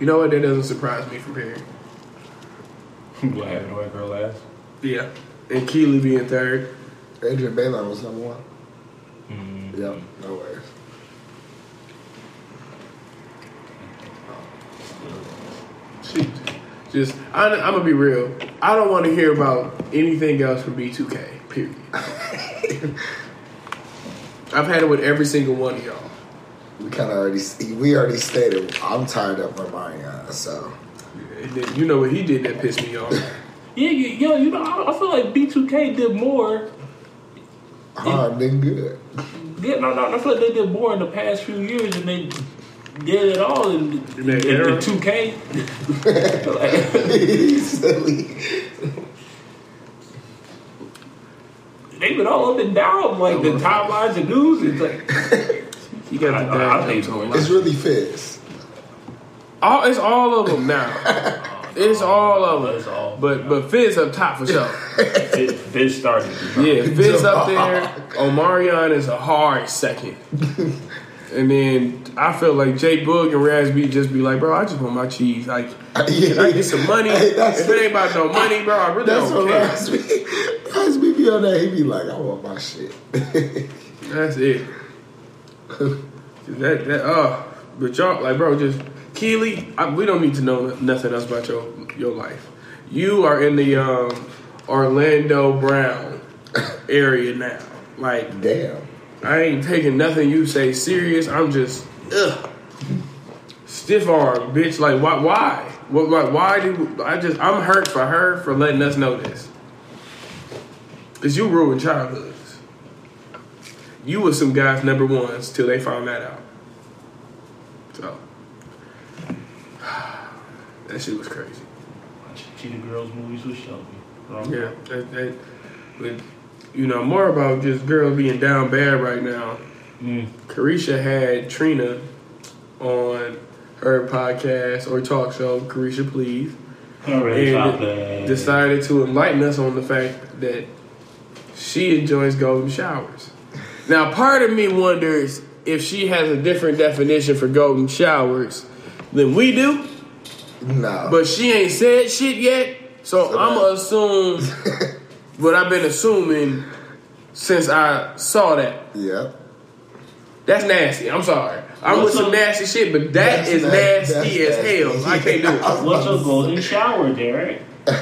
You know what? That doesn't surprise me from here. what happened to white girl last? Yeah. And Kiely being third. Adrienne Bailon was number one. Mm, Yep. No worries. She just I, I'm gonna be real. I don't want to hear about anything else from B2K. Period. I've had it with every single one of y'all. We kind of already we already stated I'm tired of Ramaya, so And then you know what he did that pissed me off. Yeah, you, yo, you know, I, I feel like B2K did more. hard than good. Yeah, no, no, I feel like they did more in the past few years than they did it all in, in, that in, 2K. Like, They've been all up and down, like the timelines and news. It's like, He got the I- I- I think names. It's really Fizz. All it's all of them now. It's all of them. It's all- But but Fizz up top for sure. Fizz, Fizz started. Yeah, Fizz up there. Omarion is a hard second. And then I feel like J-Boog and Raz-B just be like, bro, I just want my cheese. Like, I get some money? Hey, if it ain't about no money, bro, I really That's don't what care. Raz-B. Raz-B be on that. He be like, I want my shit. That's it. that that oh, but y'all like, bro, just Kiely. I, we don't need to know nothing else about your your life. You are in the um, Orlando Brown area now. Like, Damn. I ain't taking nothing you say serious. I'm just ugh. stiff arm, bitch. Like, why? Why? What? Why, why did I just? I'm hurt for her for letting us know this. Cause you ruined childhoods. You was some guys number ones till they found that out. So that shit was crazy. Cheetah Girls movies with Shelby. Wrong. Yeah, that, that, but you know more about just girls being down bad right now. Mm. Caresha had Trina on her podcast or talk show, Caresha Please, Already top and decided to enlighten us on the fact that she enjoys golden showers. Now, part of me wonders if she has a different definition for golden showers than we do, No. but she ain't said shit yet. So, So I'm that- gonna assume what I've been assuming since I saw that. Yeah. That's nasty. I'm sorry. I'm What's with some up? nasty shit, but that That's is na- nasty that's as hell. nasty. I can't do it. What's a golden shower, Derek?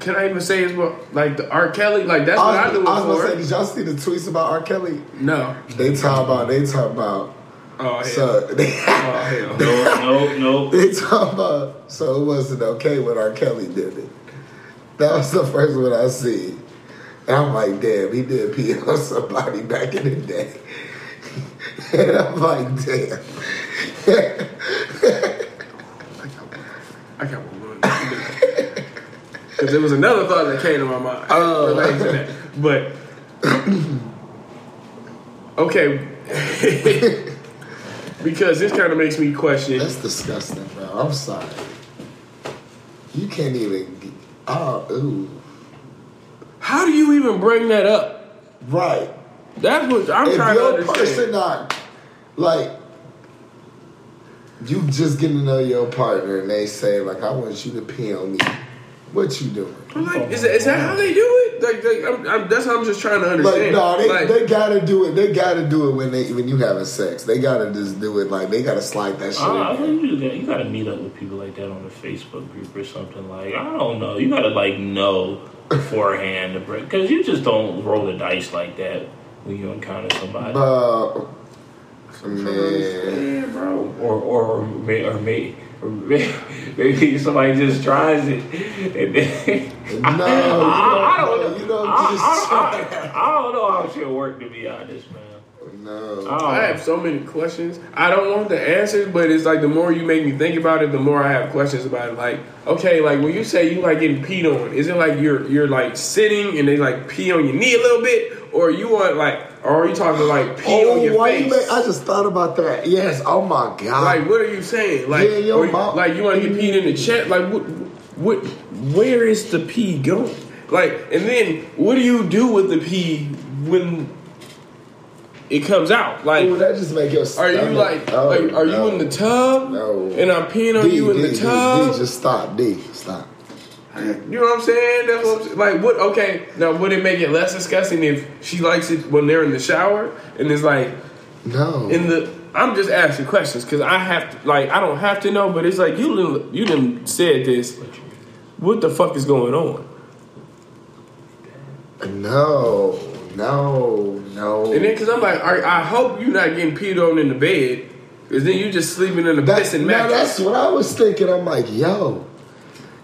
Can I even say it's what like the R. Kelly? Like that's what I, I do was, I was gonna say, did y'all see the tweets about R. Kelly? no. They talk about, they talk about, Oh hell. so they, oh hell. No, no, no. they talk about, so it wasn't okay when R. Kelly did it. That was the first one I see. And I'm like, damn, he did pee on somebody back in the day. and I'm like, damn. I got one. More. Because there was another thought that came to my mind Oh. to. But okay, because this kind of makes me question. That's disgusting, bro. I'm sorry. You can't even. Oh, ooh. How do you even bring that up? Right. That's what I'm if trying to your understand. person not like you just getting to know your partner and they say like I want you to pee on me. What you doing? I'm like, is that, is that how they do it? Like, like I'm, I'm, that's how I'm just trying to Like understand. no, they, Like, they gotta do it. They gotta do it when they when you having sex. They gotta just do it like they gotta slide that shit. Ah, I, I think you, gotta- you gotta meet up with people like that on a Facebook group or something like. I don't know. You gotta like know beforehand because you just don't roll the dice like that when you encounter somebody. But man, yeah, bro. or or may or may or may, maybe somebody just tries it and then no, I, I don't you know. You don't I, just I, I, I don't know how shit work to be honest, man. no. I, don't I have so many questions. I don't want the answers, but it's like the more you make me think about it, the more I have questions about it. Like, okay, like when you say you like getting peed on, is it like you're you're like sitting and they like pee on your knee a little bit, or you want like, or are you talking like pee on oh, your Oh, why face? you make, I just thought about that. Yes. Oh my god. like, what are you saying? Like, Yeah, you- mom- like you want to get peed in the chest? Like, what, what, where is the pee going? Like, and then what do you do with the pee when it comes out? Like, Ooh, that just make your Are you like, Oh, like are you in the tub? No. And I'm peeing on D, you in D, the tub? D, just stop. D, stop. You know what I'm saying? That's what I'm saying. Like, what, okay, now would it make it less disgusting if she likes it when they're in the shower and it's like, No. in the, I'm just asking questions because I have to, like, I don't have to know, but it's like, you didn't, you didn't said this. What the fuck is going on? no. No. No. And then, because I'm like, I, I hope you're not getting peed on in the bed because then you just sleeping in the That's, pissing now that's what I was thinking. I'm like, yo,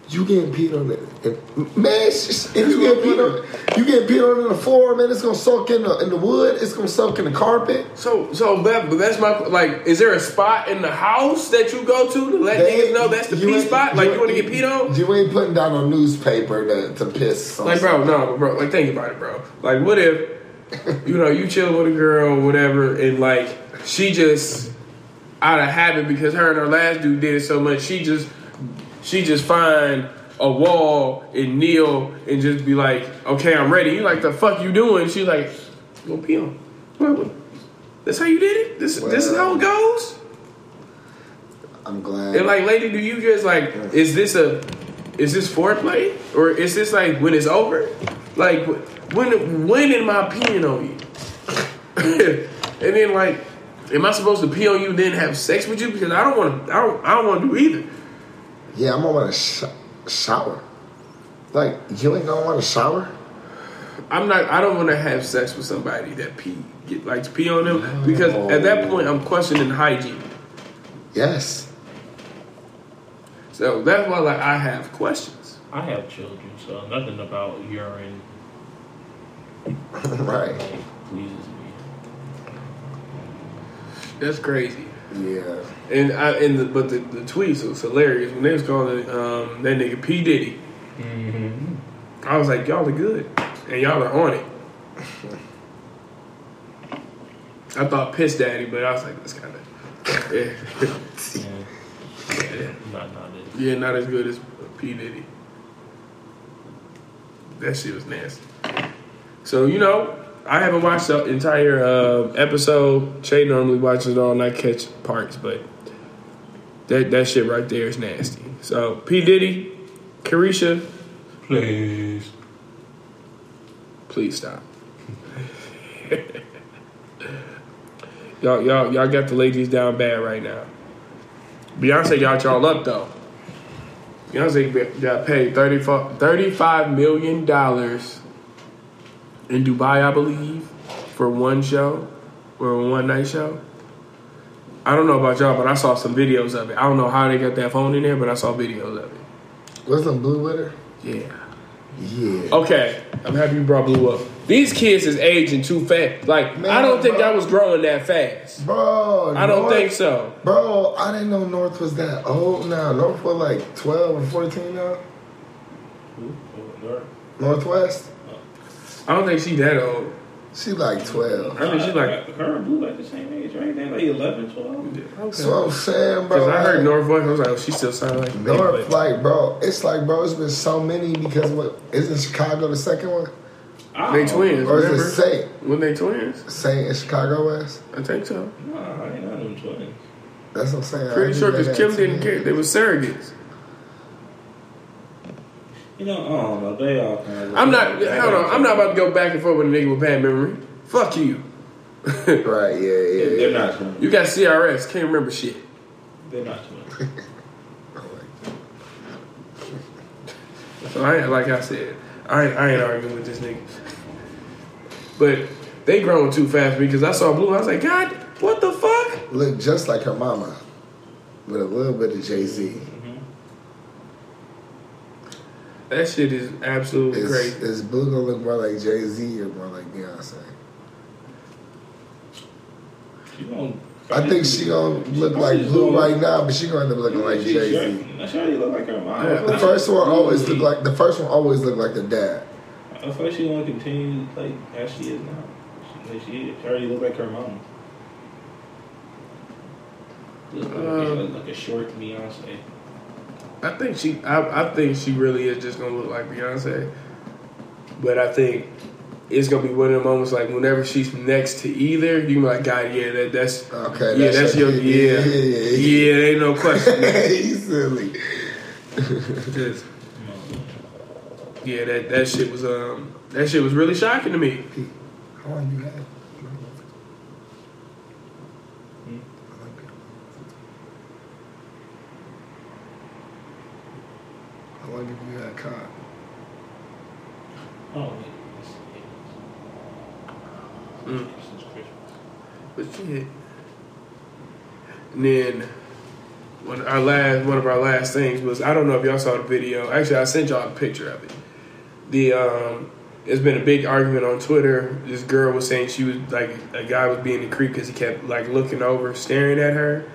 you getting peed on it. And, man, it's if you get peed on, you get peed on in the floor, man, it's gonna soak in the in the wood. It's gonna soak in the carpet. So, so that, but that's my like. Is there a spot in the house that you go to to let They- niggas know that's the pee spot? Like you want to get peed on? You ain't putting down a newspaper to, to piss. Like, bro, no, bro. Like, think about it, bro. Like, what if you know you chill with a girl or whatever, and like she just out of habit because her and her last dude did it so much, she just she just find a wall and kneel and just be like, okay, I'm ready. You like the fuck you doing? She's like, go pee on. That's how you did it. This this is how it goes. I'm glad. And like, lady, do you just like, is this a, is this foreplay or is this like when it's over? Like, when when am I peeing on you? and then like, am I supposed to pee on you then have sex with you? Because I don't want to. I don't. I don't want to do either. Yeah, I'm gonna want to sh- shower. Like you ain't gonna want to shower. I'm not. I don't want to have sex with somebody that pee get likes pee on them because at that point I'm questioning hygiene. Yes. So that's why like I have questions. I have children, so nothing about urine right. like pleases me. That's crazy. Yeah. And I and the, but the, the tweets was hilarious when they was calling um, that nigga P Diddy. I was like, y'all are good, and y'all are on it. I thought Piss Daddy, but I was like, that's kind of yeah, Yeah, yeah, not not it. yeah, not as good as P Diddy. That shit was nasty. So you know, I haven't watched the entire uh, episode. Che normally watches it all, and I catch parts, but that that shit right there is nasty. So P Diddy, Caresha, Please. please stop. y'all, y'all, y'all got the ladies down bad right now. Beyonce got y'all up though. Beyonce be- got paid 35 $35 million in Dubai, I believe, for one show or a one night show. I don't know about y'all, but I saw some videos of it. I don't know how they got that phone in there, but I saw videos of it. Wasn't Blue with her? Yeah. Yeah. Okay, I'm happy you brought Blue up. These kids is aging too fast. Like Man, I don't think bro. I was growing that fast. Bro, I don't North- think so. Bro, I didn't know North was that old now. North was like 12 or 14 now. Oh, North. Northwest? I don't think she that old. She like 12. I mean, she like. her and Blue like the same age, right? They're like 11, 12. That's what I'm saying, bro. Because I heard Like, Northwest, I was like, oh, she still sound like a baby, North, but- like, bro, it's like, bro, it's been so many because what isn't Chicago the second one? They twins, Or is remember? it Saint? When they twins? Saint in Chicago West? I think so. Nah, I ain't none of them twins. That's what I'm saying. Pretty sure because Kim didn't twins. care. They were surrogates. You know, I don't know. They all kind of. I'm not. Hold on. I'm not about to go back and forth with a nigga with bad memory. Fuck you. Right, yeah, yeah. They're yeah. not twins. You got CRS. Can't remember shit. They're not twins. So I ain't, like I said, I ain't, I ain't arguing with this nigga. But they growing too fast because I saw Blue. I was like, God, what the fuck? Look just like her mama, with a little bit of Jay Z. That shit is absolutely Is, crazy. is Blue gonna look more like Jay Z or more like Beyonce? She gonna. I think she gonna look like Blue right now, but she gonna end up looking like Jay sure- Z. She already look like her mom. Yeah. The first one always look like the first one always looked like the dad. I feel like she gonna continue like as she is now. She, she, she already look like her mom. Look like, Um, like a short Beyonce. I think she. I, I think she really is just gonna look like Beyonce. But I think it's gonna be one of the moments like whenever she's next to either, you can be like, God, yeah, that, that's Okay, yeah, that's your kid. yeah, yeah, yeah, ain't no question. He's silly. Just- yeah, that that shit was um that shit was really shocking to me. How long you had? How long have you had caught? Oh, yeah. Mm. But shit. And then one our last one of our last things was I don't know if y'all saw the video. Actually, I sent y'all a picture of it. The um, there's been a big argument on Twitter. This girl was saying she was like a guy was being a creep because he kept like looking over, staring at her,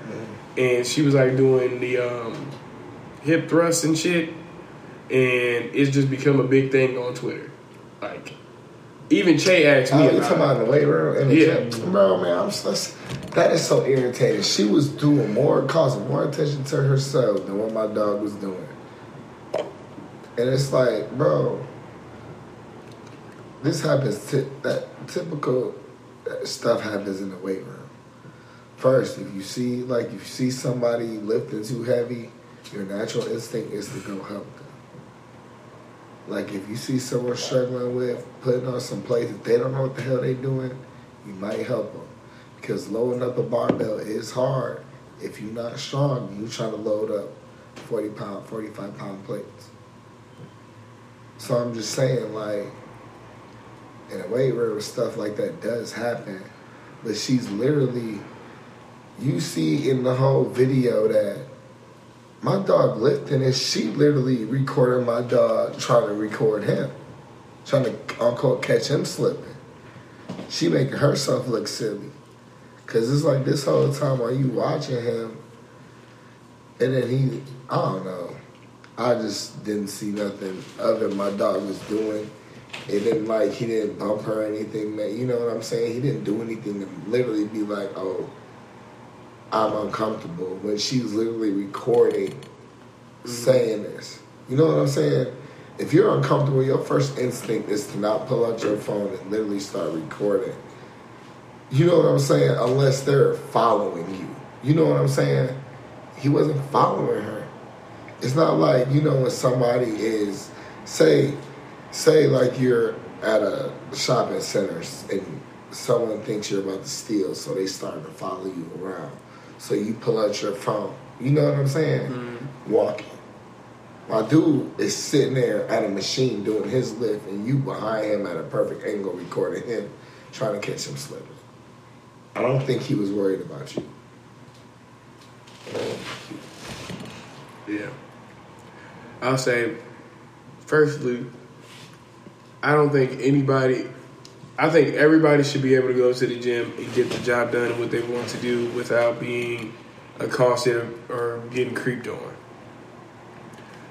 and she was like doing the um, hip thrusts and shit, and it's just become a big thing on Twitter. Like even Che asked me Oh, you talking about in the weight room? The Yeah. gym? Bro, man, I'm just, that is so irritating. She was doing more, causing more attention to herself than what my dog was doing. And it's like, bro, this happens, t- that typical uh, stuff happens in the weight room. First, if you see, like, if you see somebody lifting too heavy, your natural instinct is to go help them. Like if you see someone struggling with putting on some plates that they don't know what the hell they doing, you might help them because loading up a barbell is hard. If you're not strong, you trying to load up forty pound, forty five pound plates. So I'm just saying, like in a weight room, stuff like that does happen, but she's literally. You see in the whole video that my dog lifting and she literally recorded my dog trying to record him. Trying to unquote catch him slipping. She making herself look silly. Cause it's like this whole time while you watching him and then he I don't know. I just didn't see nothing other my dog was doing. It didn't like he didn't bump her or anything, man. You know what I'm saying? He didn't do anything to literally be like, oh, I'm uncomfortable when she's literally recording mm-hmm. saying this. You know what I'm saying? If you're uncomfortable, your first instinct is to not pull out your phone and literally start recording. You know what I'm saying? Unless they're following you. You know what I'm saying? He wasn't following her. It's not like, you know, when somebody is say say like you're at a shopping center and someone thinks you're about to steal, so they start to follow you around. So you pull out your phone. You know what I'm saying? Mm-hmm. Walking. My dude is sitting there at a machine doing his lift, and you behind him at a perfect angle recording him, trying to catch him slipping. I don't think he was worried about you. Yeah. I'll say, firstly, I don't think anybody. I think everybody should be able to go to the gym and get the job done and what they want to do without being accosted or getting creeped on.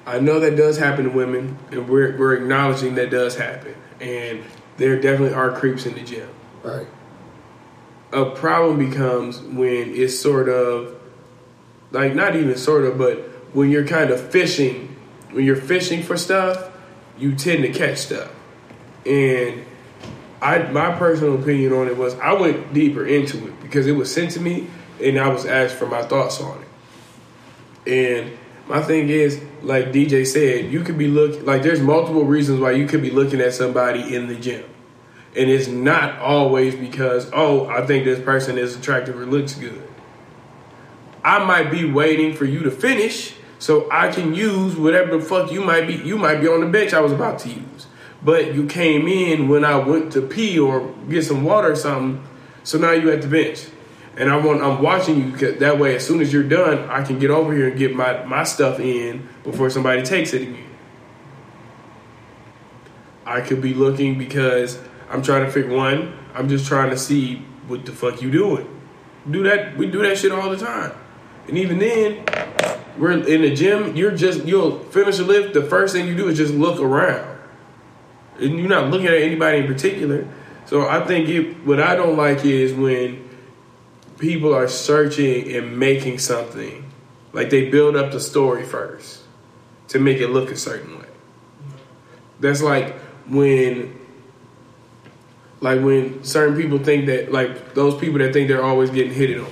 I know that does happen to women, and we're we're acknowledging that does happen, and there definitely are creeps in the gym. Right. A problem becomes when it's sort of like not even sort of, but when you're kind of fishing, when you're fishing for stuff, you tend to catch stuff. And I my personal opinion on it was I went deeper into it because it was sent to me and I was asked for my thoughts on it. And my thing is, like DJ said, you could be looking like there's multiple reasons why you could be looking at somebody in the gym. And it's not always because, oh, I think this person is attractive or looks good. I might be waiting for you to finish so I can use whatever the fuck you might be you might be on the bench I was about to use. But you came in when I went to pee or get some water or something, so now you at the bench. And I want I'm watching you 'cause that way as soon as you're done, I can get over here and get my, my stuff in before somebody takes it again. I could be looking because I'm trying to figure one, I'm just trying to see what the fuck you doing. Do that we do that shit all the time. And even then, we're in the gym, you're just you'll finish a lift, the first thing you do is just look around. And you're not looking at anybody in particular. So I think it what I don't like is when people are searching and making something. Like they build up the story first to make it look a certain way. That's like when like when certain people think that like those people that think they're always getting hit on.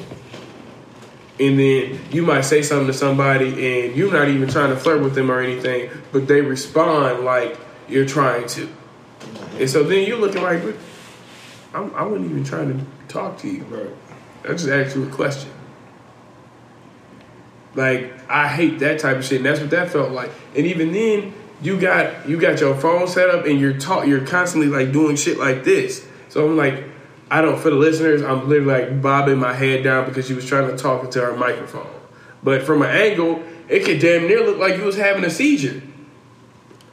And then you might say something to somebody and you're not even trying to flirt with them or anything, but they respond like you're trying to. And so then you're looking like, I'm, I wasn't even trying to talk to you. Right. I just asked you a question. Like I hate that type of shit, and that's what that felt like. And even then, you got you got your phone set up, and you're talk you're constantly like doing shit like this. So I'm like, I don't for the listeners, I'm literally like bobbing my head down because she was trying to talk into her microphone. But from an angle, it could damn near look like you was having a seizure.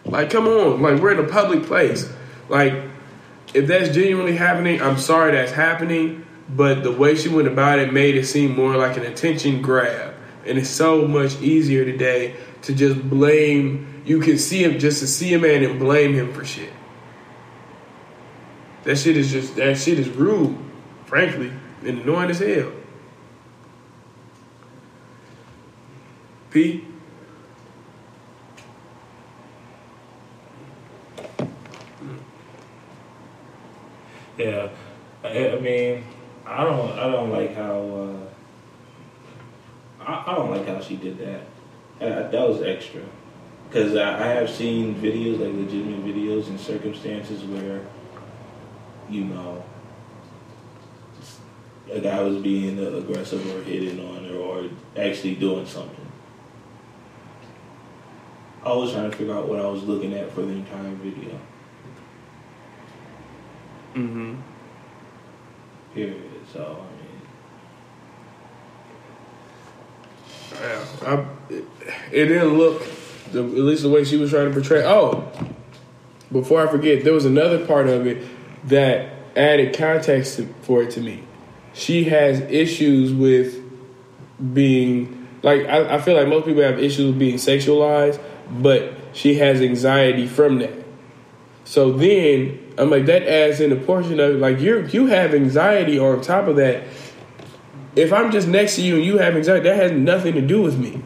Like, come on, like we're in a public place. Like, if that's genuinely happening, I'm sorry that's happening. But the way she went about it made it seem more like an attention grab. And it's so much easier today to just blame. You can see him just to see a man and blame him for shit. That shit is just that shit is rude, frankly, and annoying as hell. P. Yeah, I, mean, I don't, I don't like how, uh, I, I don't like how she did that. Uh, that was extra, because I, I have seen videos, like legitimate videos, in circumstances where, you know, a guy was being aggressive or hitting on her or actually doing something. I was trying to figure out what I was looking at for the entire video. Mm-hmm. Period. So I mean. Yeah, I, it, it didn't look, the, at least the way she was trying to portray. Oh, before I forget, there was another part of it that added context to, for it to me. She has issues with being like I, I feel like most people have issues with being sexualized, but she has anxiety from that. So then I'm like that adds in a portion of it. Like you you have anxiety on top of that. If I'm just next to you and you have anxiety, that has nothing to do with me.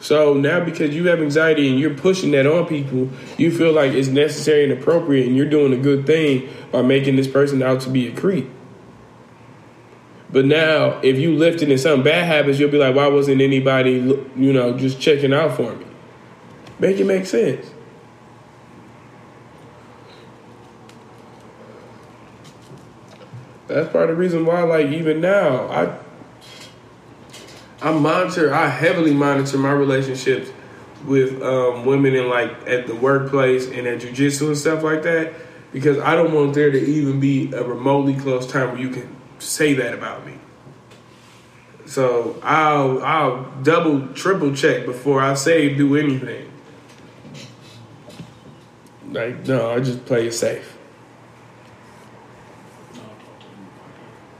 So now because you have anxiety and you're pushing that on people, you feel like it's necessary and appropriate and you're doing a good thing by making this person out to be a creep. But now, if you lifted and something bad happens, you'll be like, why wasn't anybody, you know, just checking out for me? Make it make sense. That's part of the reason why, like, even now, I I monitor, I heavily monitor my relationships with um, women in like at the workplace and at jujitsu and stuff like that because I don't want there to even be a remotely close time where you can say that about me. So I'll I'll double triple check before I say do anything. Like, no, I just play it safe.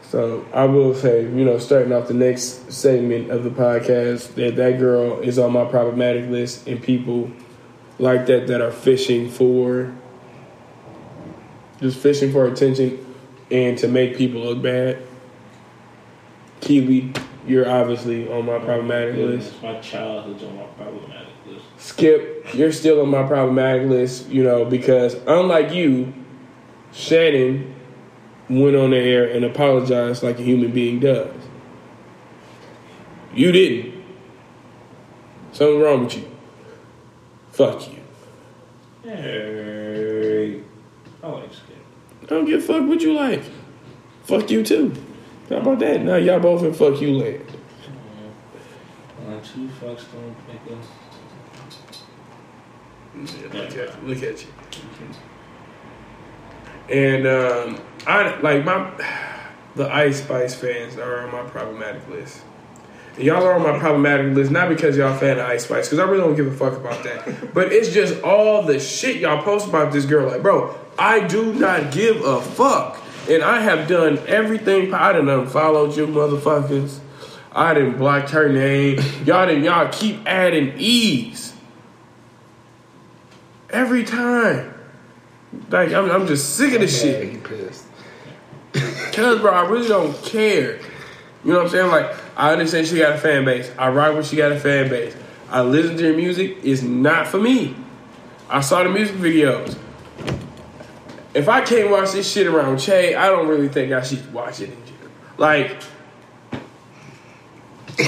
So I will say, you know, starting off the next segment of the podcast, that that girl is on my problematic list, and people like that that are fishing for, just fishing for attention, and to make people look bad. Kiwi, you're obviously on my problematic list. Goodness, My childhood's on my problematic list. Skip, you're still on my problematic list, you know, because unlike you, Shannon went on the air and apologized like a human being does. You didn't. Something wrong with you. Fuck you. Hey, I like Skip. I don't give a fuck what you like. Fuck you too. How about that? Now y'all both in fuck you land. Two fucks don't make us. look at you. Look at you. And um, I like my the Ice Spice fans are on my problematic list. And y'all are on my problematic list not because y'all fan of Ice Spice, because I really don't give a fuck about that. but it's just all the shit y'all post about this girl. Like, bro, I do not give a fuck. And I have done everything. I done unfollowed you motherfuckers. I didn't block her name. Y'all didn't. y'all keep adding E's. Every time. Like I'm, I'm just sick of this shit. he pissed. Cause bro, I really don't care. You know what I'm saying? Like I understand she got a fan base. I rock when she got a fan base. I listen to her music. It's not for me. I saw the music videos. If I can't watch this shit around Che, I don't really think I should watch it in general. Like,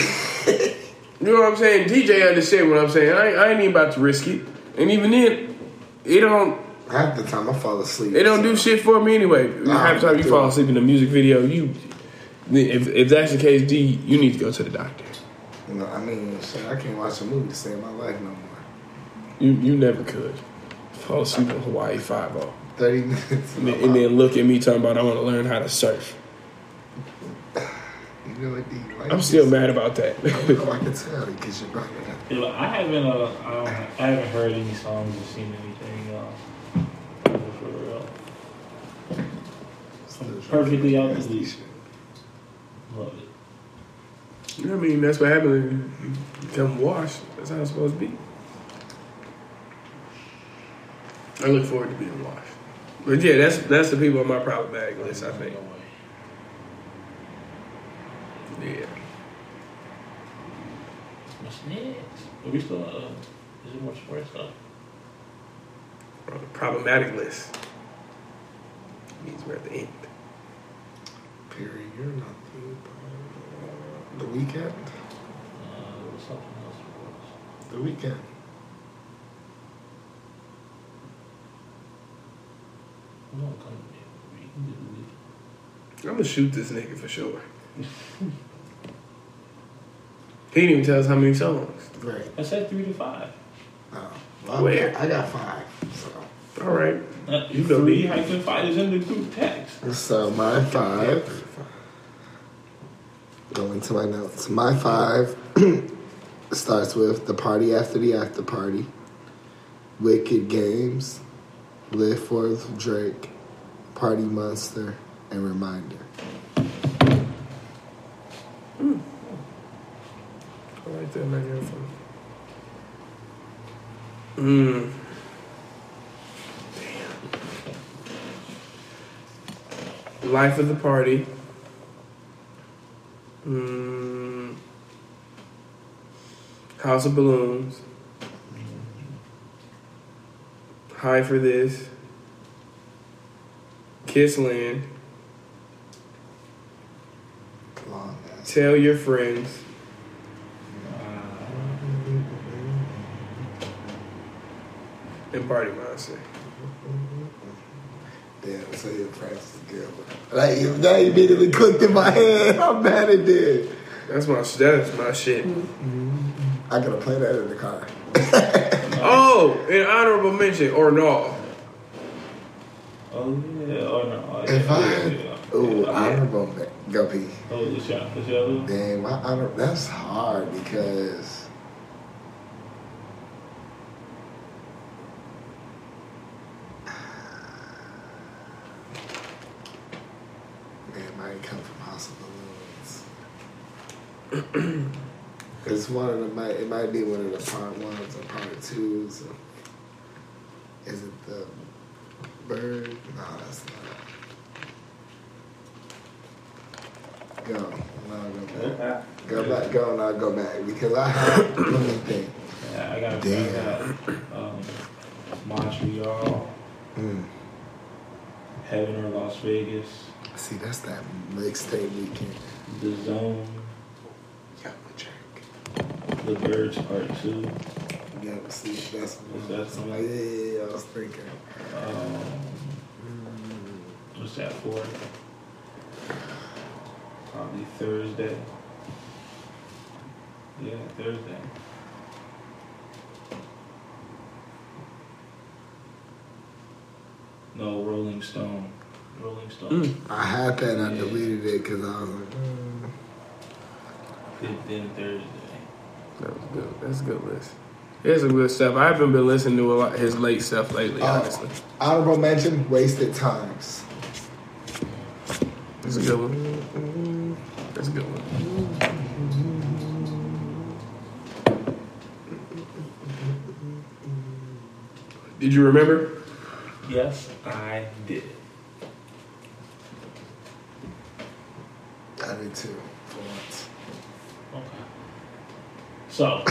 you know what I'm saying? DJ understand what I'm saying. I, I ain't even about to risk it. And even then, it don't Half the time I fall asleep. it don't do shit for me anyway. Nah, Half the time you fall asleep in a music video, you if if that's the case, D, you need to go to the doctor. You know, I mean, shit, I can't watch a movie to save my life no more. You you never could fall asleep on Hawaii Five O, 30 minutes. and, then- and then look at me talking about I want to learn how to surf. You know what, D? Like I'm still mad about that. I can tell because you're running out. Yeah, I haven't. Uh, I, don't, I haven't heard any songs or seen anything. Uh, for real. Still perfectly out the Nasty loop. shit. Love it. you know what I mean? That's what happens when you become washed. That's how it's supposed to be. I look forward to being washed. But yeah, that's that's the people on my problematic list. I think. Yeah. What's next? Are we still? Uh, is it more sports stuff? on the problematic list. Means we're at the end. Perry, you're not the. The Weeknd? Uh, there was something else. Sports. The Weeknd. No, come to me. We can do the week. I'm gonna shoot this nigga for sure. he didn't even tell us how many songs. Right. I said three to five. Oh. Well, Where? I got, I got five. So. All right. Uh, You go three be- hyphen five is in the group text. So my five. Going to my notes. My five starts with the party after the after party, Wicked Games, Live For Drake, Party Monster, and Reminder. I like that microphone. Mm. Life of the party. Mm. House of Balloons. High for this. Kissland. Ass. Tell your friends. And Party Monster. Damn, so your friends together. Like that immediately clicked in my head. I'm mad it did. That's my that's my shit. I gotta play that in the car. Oh, an honorable mention or no? Oh yeah. Oh no. Oh, yeah. If I yeah, yeah. ooh, Yeah. honorable man, go pee. Oh, what's y'all? What's y'all? My honor, that's hard because It might come from House of Balloons. It's one of the might. It might be one of the part ones or part twos. Or, is it the bird? No, that's not. Go. No, go back. Go back. Go. No, go back because I have. let me think. Yeah, I got, I Damn. got um, Montreal, Mm. Heaven or Las Vegas, See, that's that mixtape Weeknd. The Zone, Got my check. The Birds Part 2. Yeah, see, that's Is that I'm like, yeah, yeah, yeah, I was thinking. Um, what's that for? Probably Thursday. Yeah, Thursday. No, Rolling Stone. Rolling Stone. Mm. I had that and I deleted it because I was like, mm. Then, then Thursday. That was good. That's a good list. Here's some good stuff. I haven't been listening to a lot his late stuff lately, Oh. honestly. honorable mention, wasted times. That's a good one. That's a good one. Did you remember? Yes, I did. I did too, for once. Okay. So,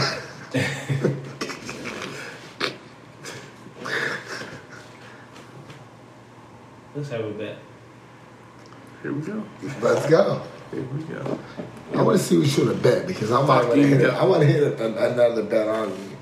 let's have a bet. Here we go. Let's go. Here we go. I want to see what you would have bet because I might Fuck want to hit. I want to hit another bet on you.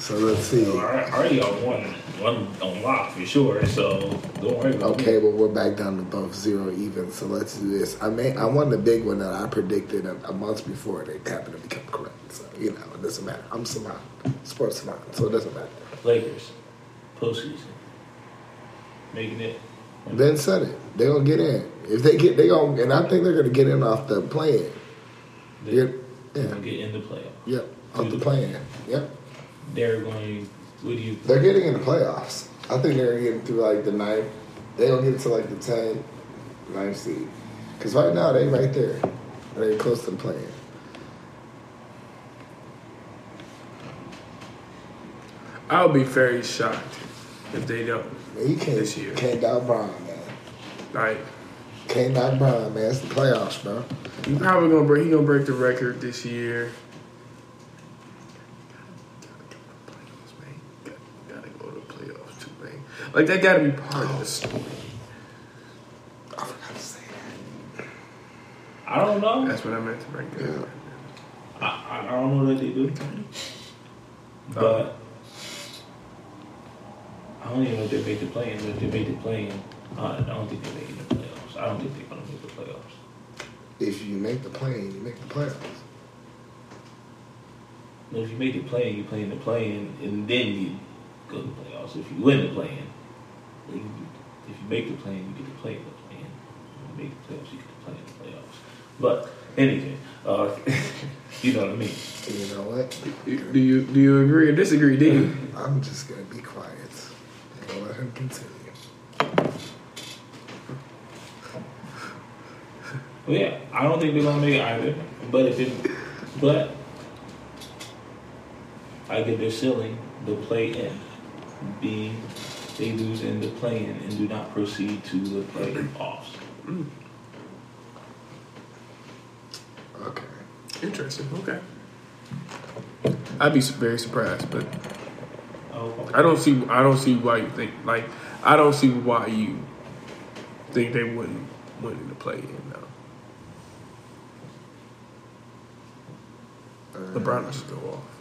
So let's see. I already got one, one on lock for sure. So don't worry about Okay, well we're back down to both zero even. So let's do this. I may I won the big one that I predicted a, a month before it happened to become correct. So you know it doesn't matter. I'm savant, sports savant, so it doesn't matter. Lakers postseason making it. Then said it. They gonna get in. If they get, they gonna, and I think they're gonna get in off the Yeah, they're yeah, gonna get in the playoff. yep, off the play-in. Yep, They're going. What do you? they're getting in the playoffs. I think they're getting through like the ninth. They gonna get to like the 10th, ninth seed. Cause right now they're right there. They're close to the play-in. I'll be very shocked if they don't. Man, you can't This year. can't doubt Brian, man. Like Can't knock Brian, man. It's the playoffs, bro. he probably gonna break. He gonna break the record this year. Gotta go to playoffs too, man. Like that gotta be part of the story. I forgot to say that. I don't know. That's what I meant to bring up. I, I I don't know that they do. But I don't even know if they make the play-in. But if they make the play-in, uh, I don't think they're making the playoffs. I don't think they're gonna make the playoffs. If you make the play, you make the playoffs. No, if you make the play-in, you play in the play-in, and then you go to the playoffs. If you win the play-in, then you, if you make the play-in, you get to play in the play-in. If you make the playoffs, you get to play in the playoffs. But anyway, uh, you know what I mean. You know what? Do you do you agree or disagree, do you? I'm just gonna be quiet. and let him continue. Well, yeah, I don't think they're gonna make it either. But if it, but I get their ceiling, the play in. B, they lose in the play in and do not proceed to the playoffs. Mm. Okay. Interesting. Okay. I'd be very surprised, but Oh, I don't see. I don't see why you think like. I don't see why you think they wouldn't win in the play in though. Uh, LeBron will just go off.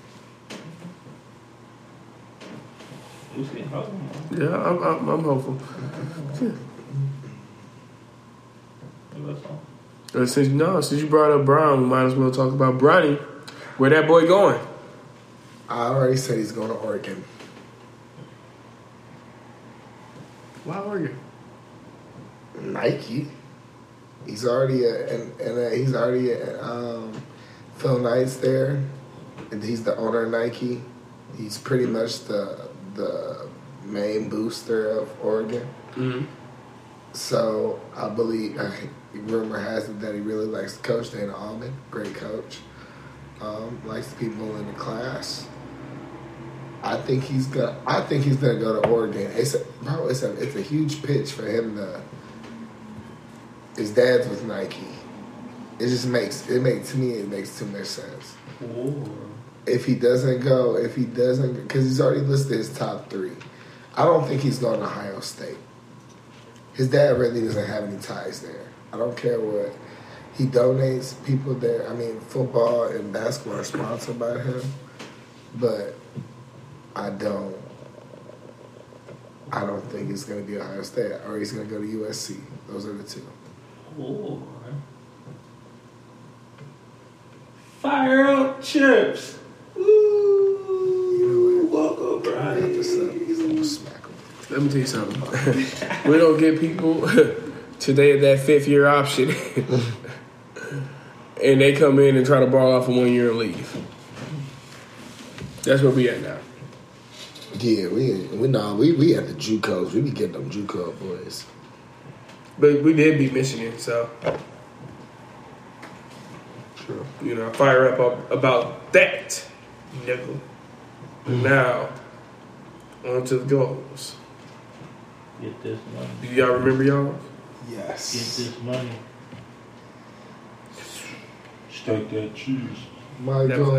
Yeah, I'm, I'm, I'm hopeful. Yeah. maybe that's all. Uh, Since no, since you brought up Bron, we might as well talk about Bronny. Where that boy going? I already said he's going to Oregon. Why are you? Nike. He's already a, and, and uh, he's already a, um, Phil Knight's there, and he's the owner of Nike. He's pretty much the the main booster of Oregon. Mm-hmm. So I believe, uh, rumor has it that he really likes the coach, Dana Altman, great coach. Um, likes the people in the class. I think he's gonna. I think he's gonna go to Oregon. It's a, bro. It's a it's a huge pitch for him to. His dad's with Nike. It just makes it makes to me it makes too much sense. If he doesn't go, if he doesn't, because he's already listed his top three. I don't think he's going to Ohio State. His dad really doesn't have any ties there. I don't care what he donates people there. I mean, football and basketball are sponsored by him, but I don't. I don't think it's going to be Ohio State or he's going to go to USC. Those are the two. Or fire up chips. Ooh, welcome, Get this up. Gonna. Let me tell you something. we don't get people today at that fifth year option, and they come in and try to ball off for one year and leave. That's where we at now. Yeah, we we nah, we we at the JUCOs. We be getting them JUCO boys. But we did beat Michigan, so True. you know, fire up about that, nickel. Mm. Now, on to the goals. Get this money. Do y'all remember y'all? Yes. Get this money. Stack that cheese. My That was goal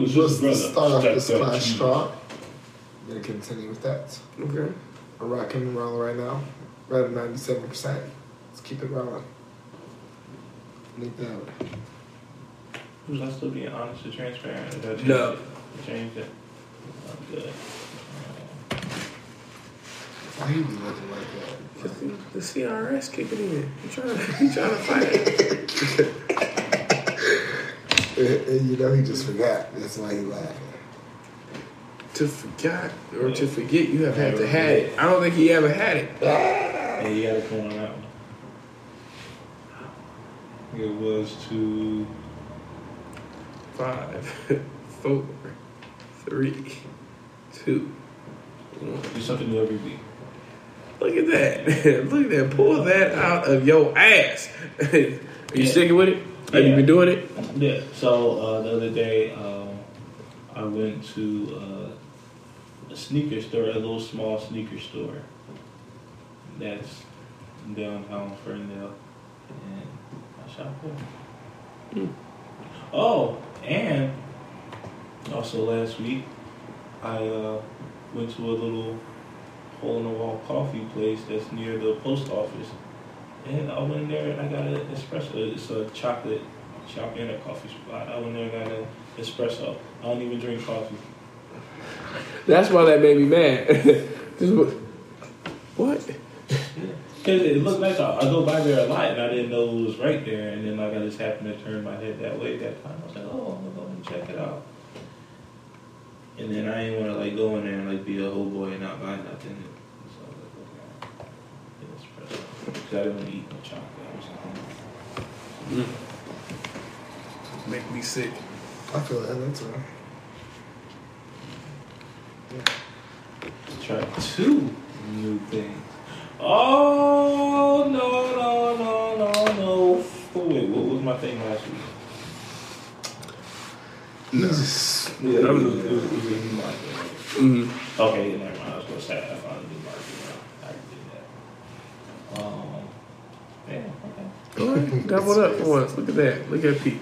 was, was to start off Stack this that class I'm gonna continue with that. Okay. We're rocking and rolling right now. Right at ninety-seven percent. Let's keep it rolling. Need that. Was I still being honest and transparent? Or did I change No. it? I it. I'm good. Why you be looking like that? Just the, the CRS kicking in. You trying to, you trying to fight? And, and you know he just forgot. That's why he laughing. to forget or to forget, you have had to had it. I don't think he ever had it. Yeah, you gotta come on that one. It was to Five, four, three, two, one. do something new every week. Look at that. Look at that. Pull that out of your ass. Are you Yeah. sticking with it? Have you been doing it? Yeah. So uh, the other day, um, I went to uh, a sneaker store, a little small sneaker store. That's downtown Ferndale, and I shopped there. Hmm. Oh, and also last week, I uh, went to a little hole in the wall coffee place that's near the post office. And I went there and I got an espresso. It's a chocolate shop and a coffee spot. I went there and got an espresso. I don't even drink coffee. That's why that made me mad. This was- what? Because it looked nice. I, I go by there a lot and I didn't know it was right there. And then like I just happened to turn my head that way that time. I was like, oh, I'm going to go and check it out. And then I didn't want to like go in there and like be a whole boy and not buy nothing. So I was like, okay, get espresso. Because I didn't want to eat no chocolate. I was like, Make me sick. I feel that. That's right. Let's try two new things. Oh no no no no no! Oh, wait, what was my thing last week? Jesus. Yeah, it was, it was, it was a new market. hmm Okay, yeah, never mind. I was gonna say I found a new market. I can do that. Um, yeah, okay. All right, double up for once. Look at that. Look at Pete.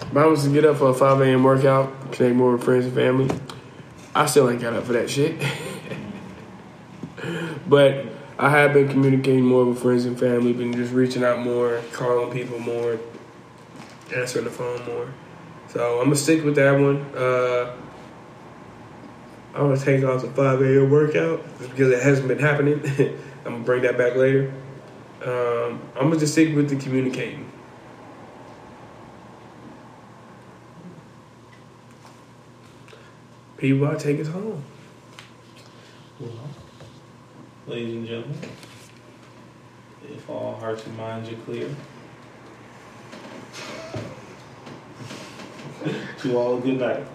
If I was to get up for a 5 a.m. workout, connect more with friends and family, I still ain't got up for that shit. but I have been communicating more with friends and family, been just reaching out more, calling people more, answering the phone more. So I'm gonna stick with that one. Uh, I'm gonna take off the 5 a.m. workout just because it hasn't been happening. I'm gonna bring that back later. Um, I'm gonna just stick with the communicating. People, I take us home. Well, ladies and gentlemen, if all hearts and minds are clear, to all, good night.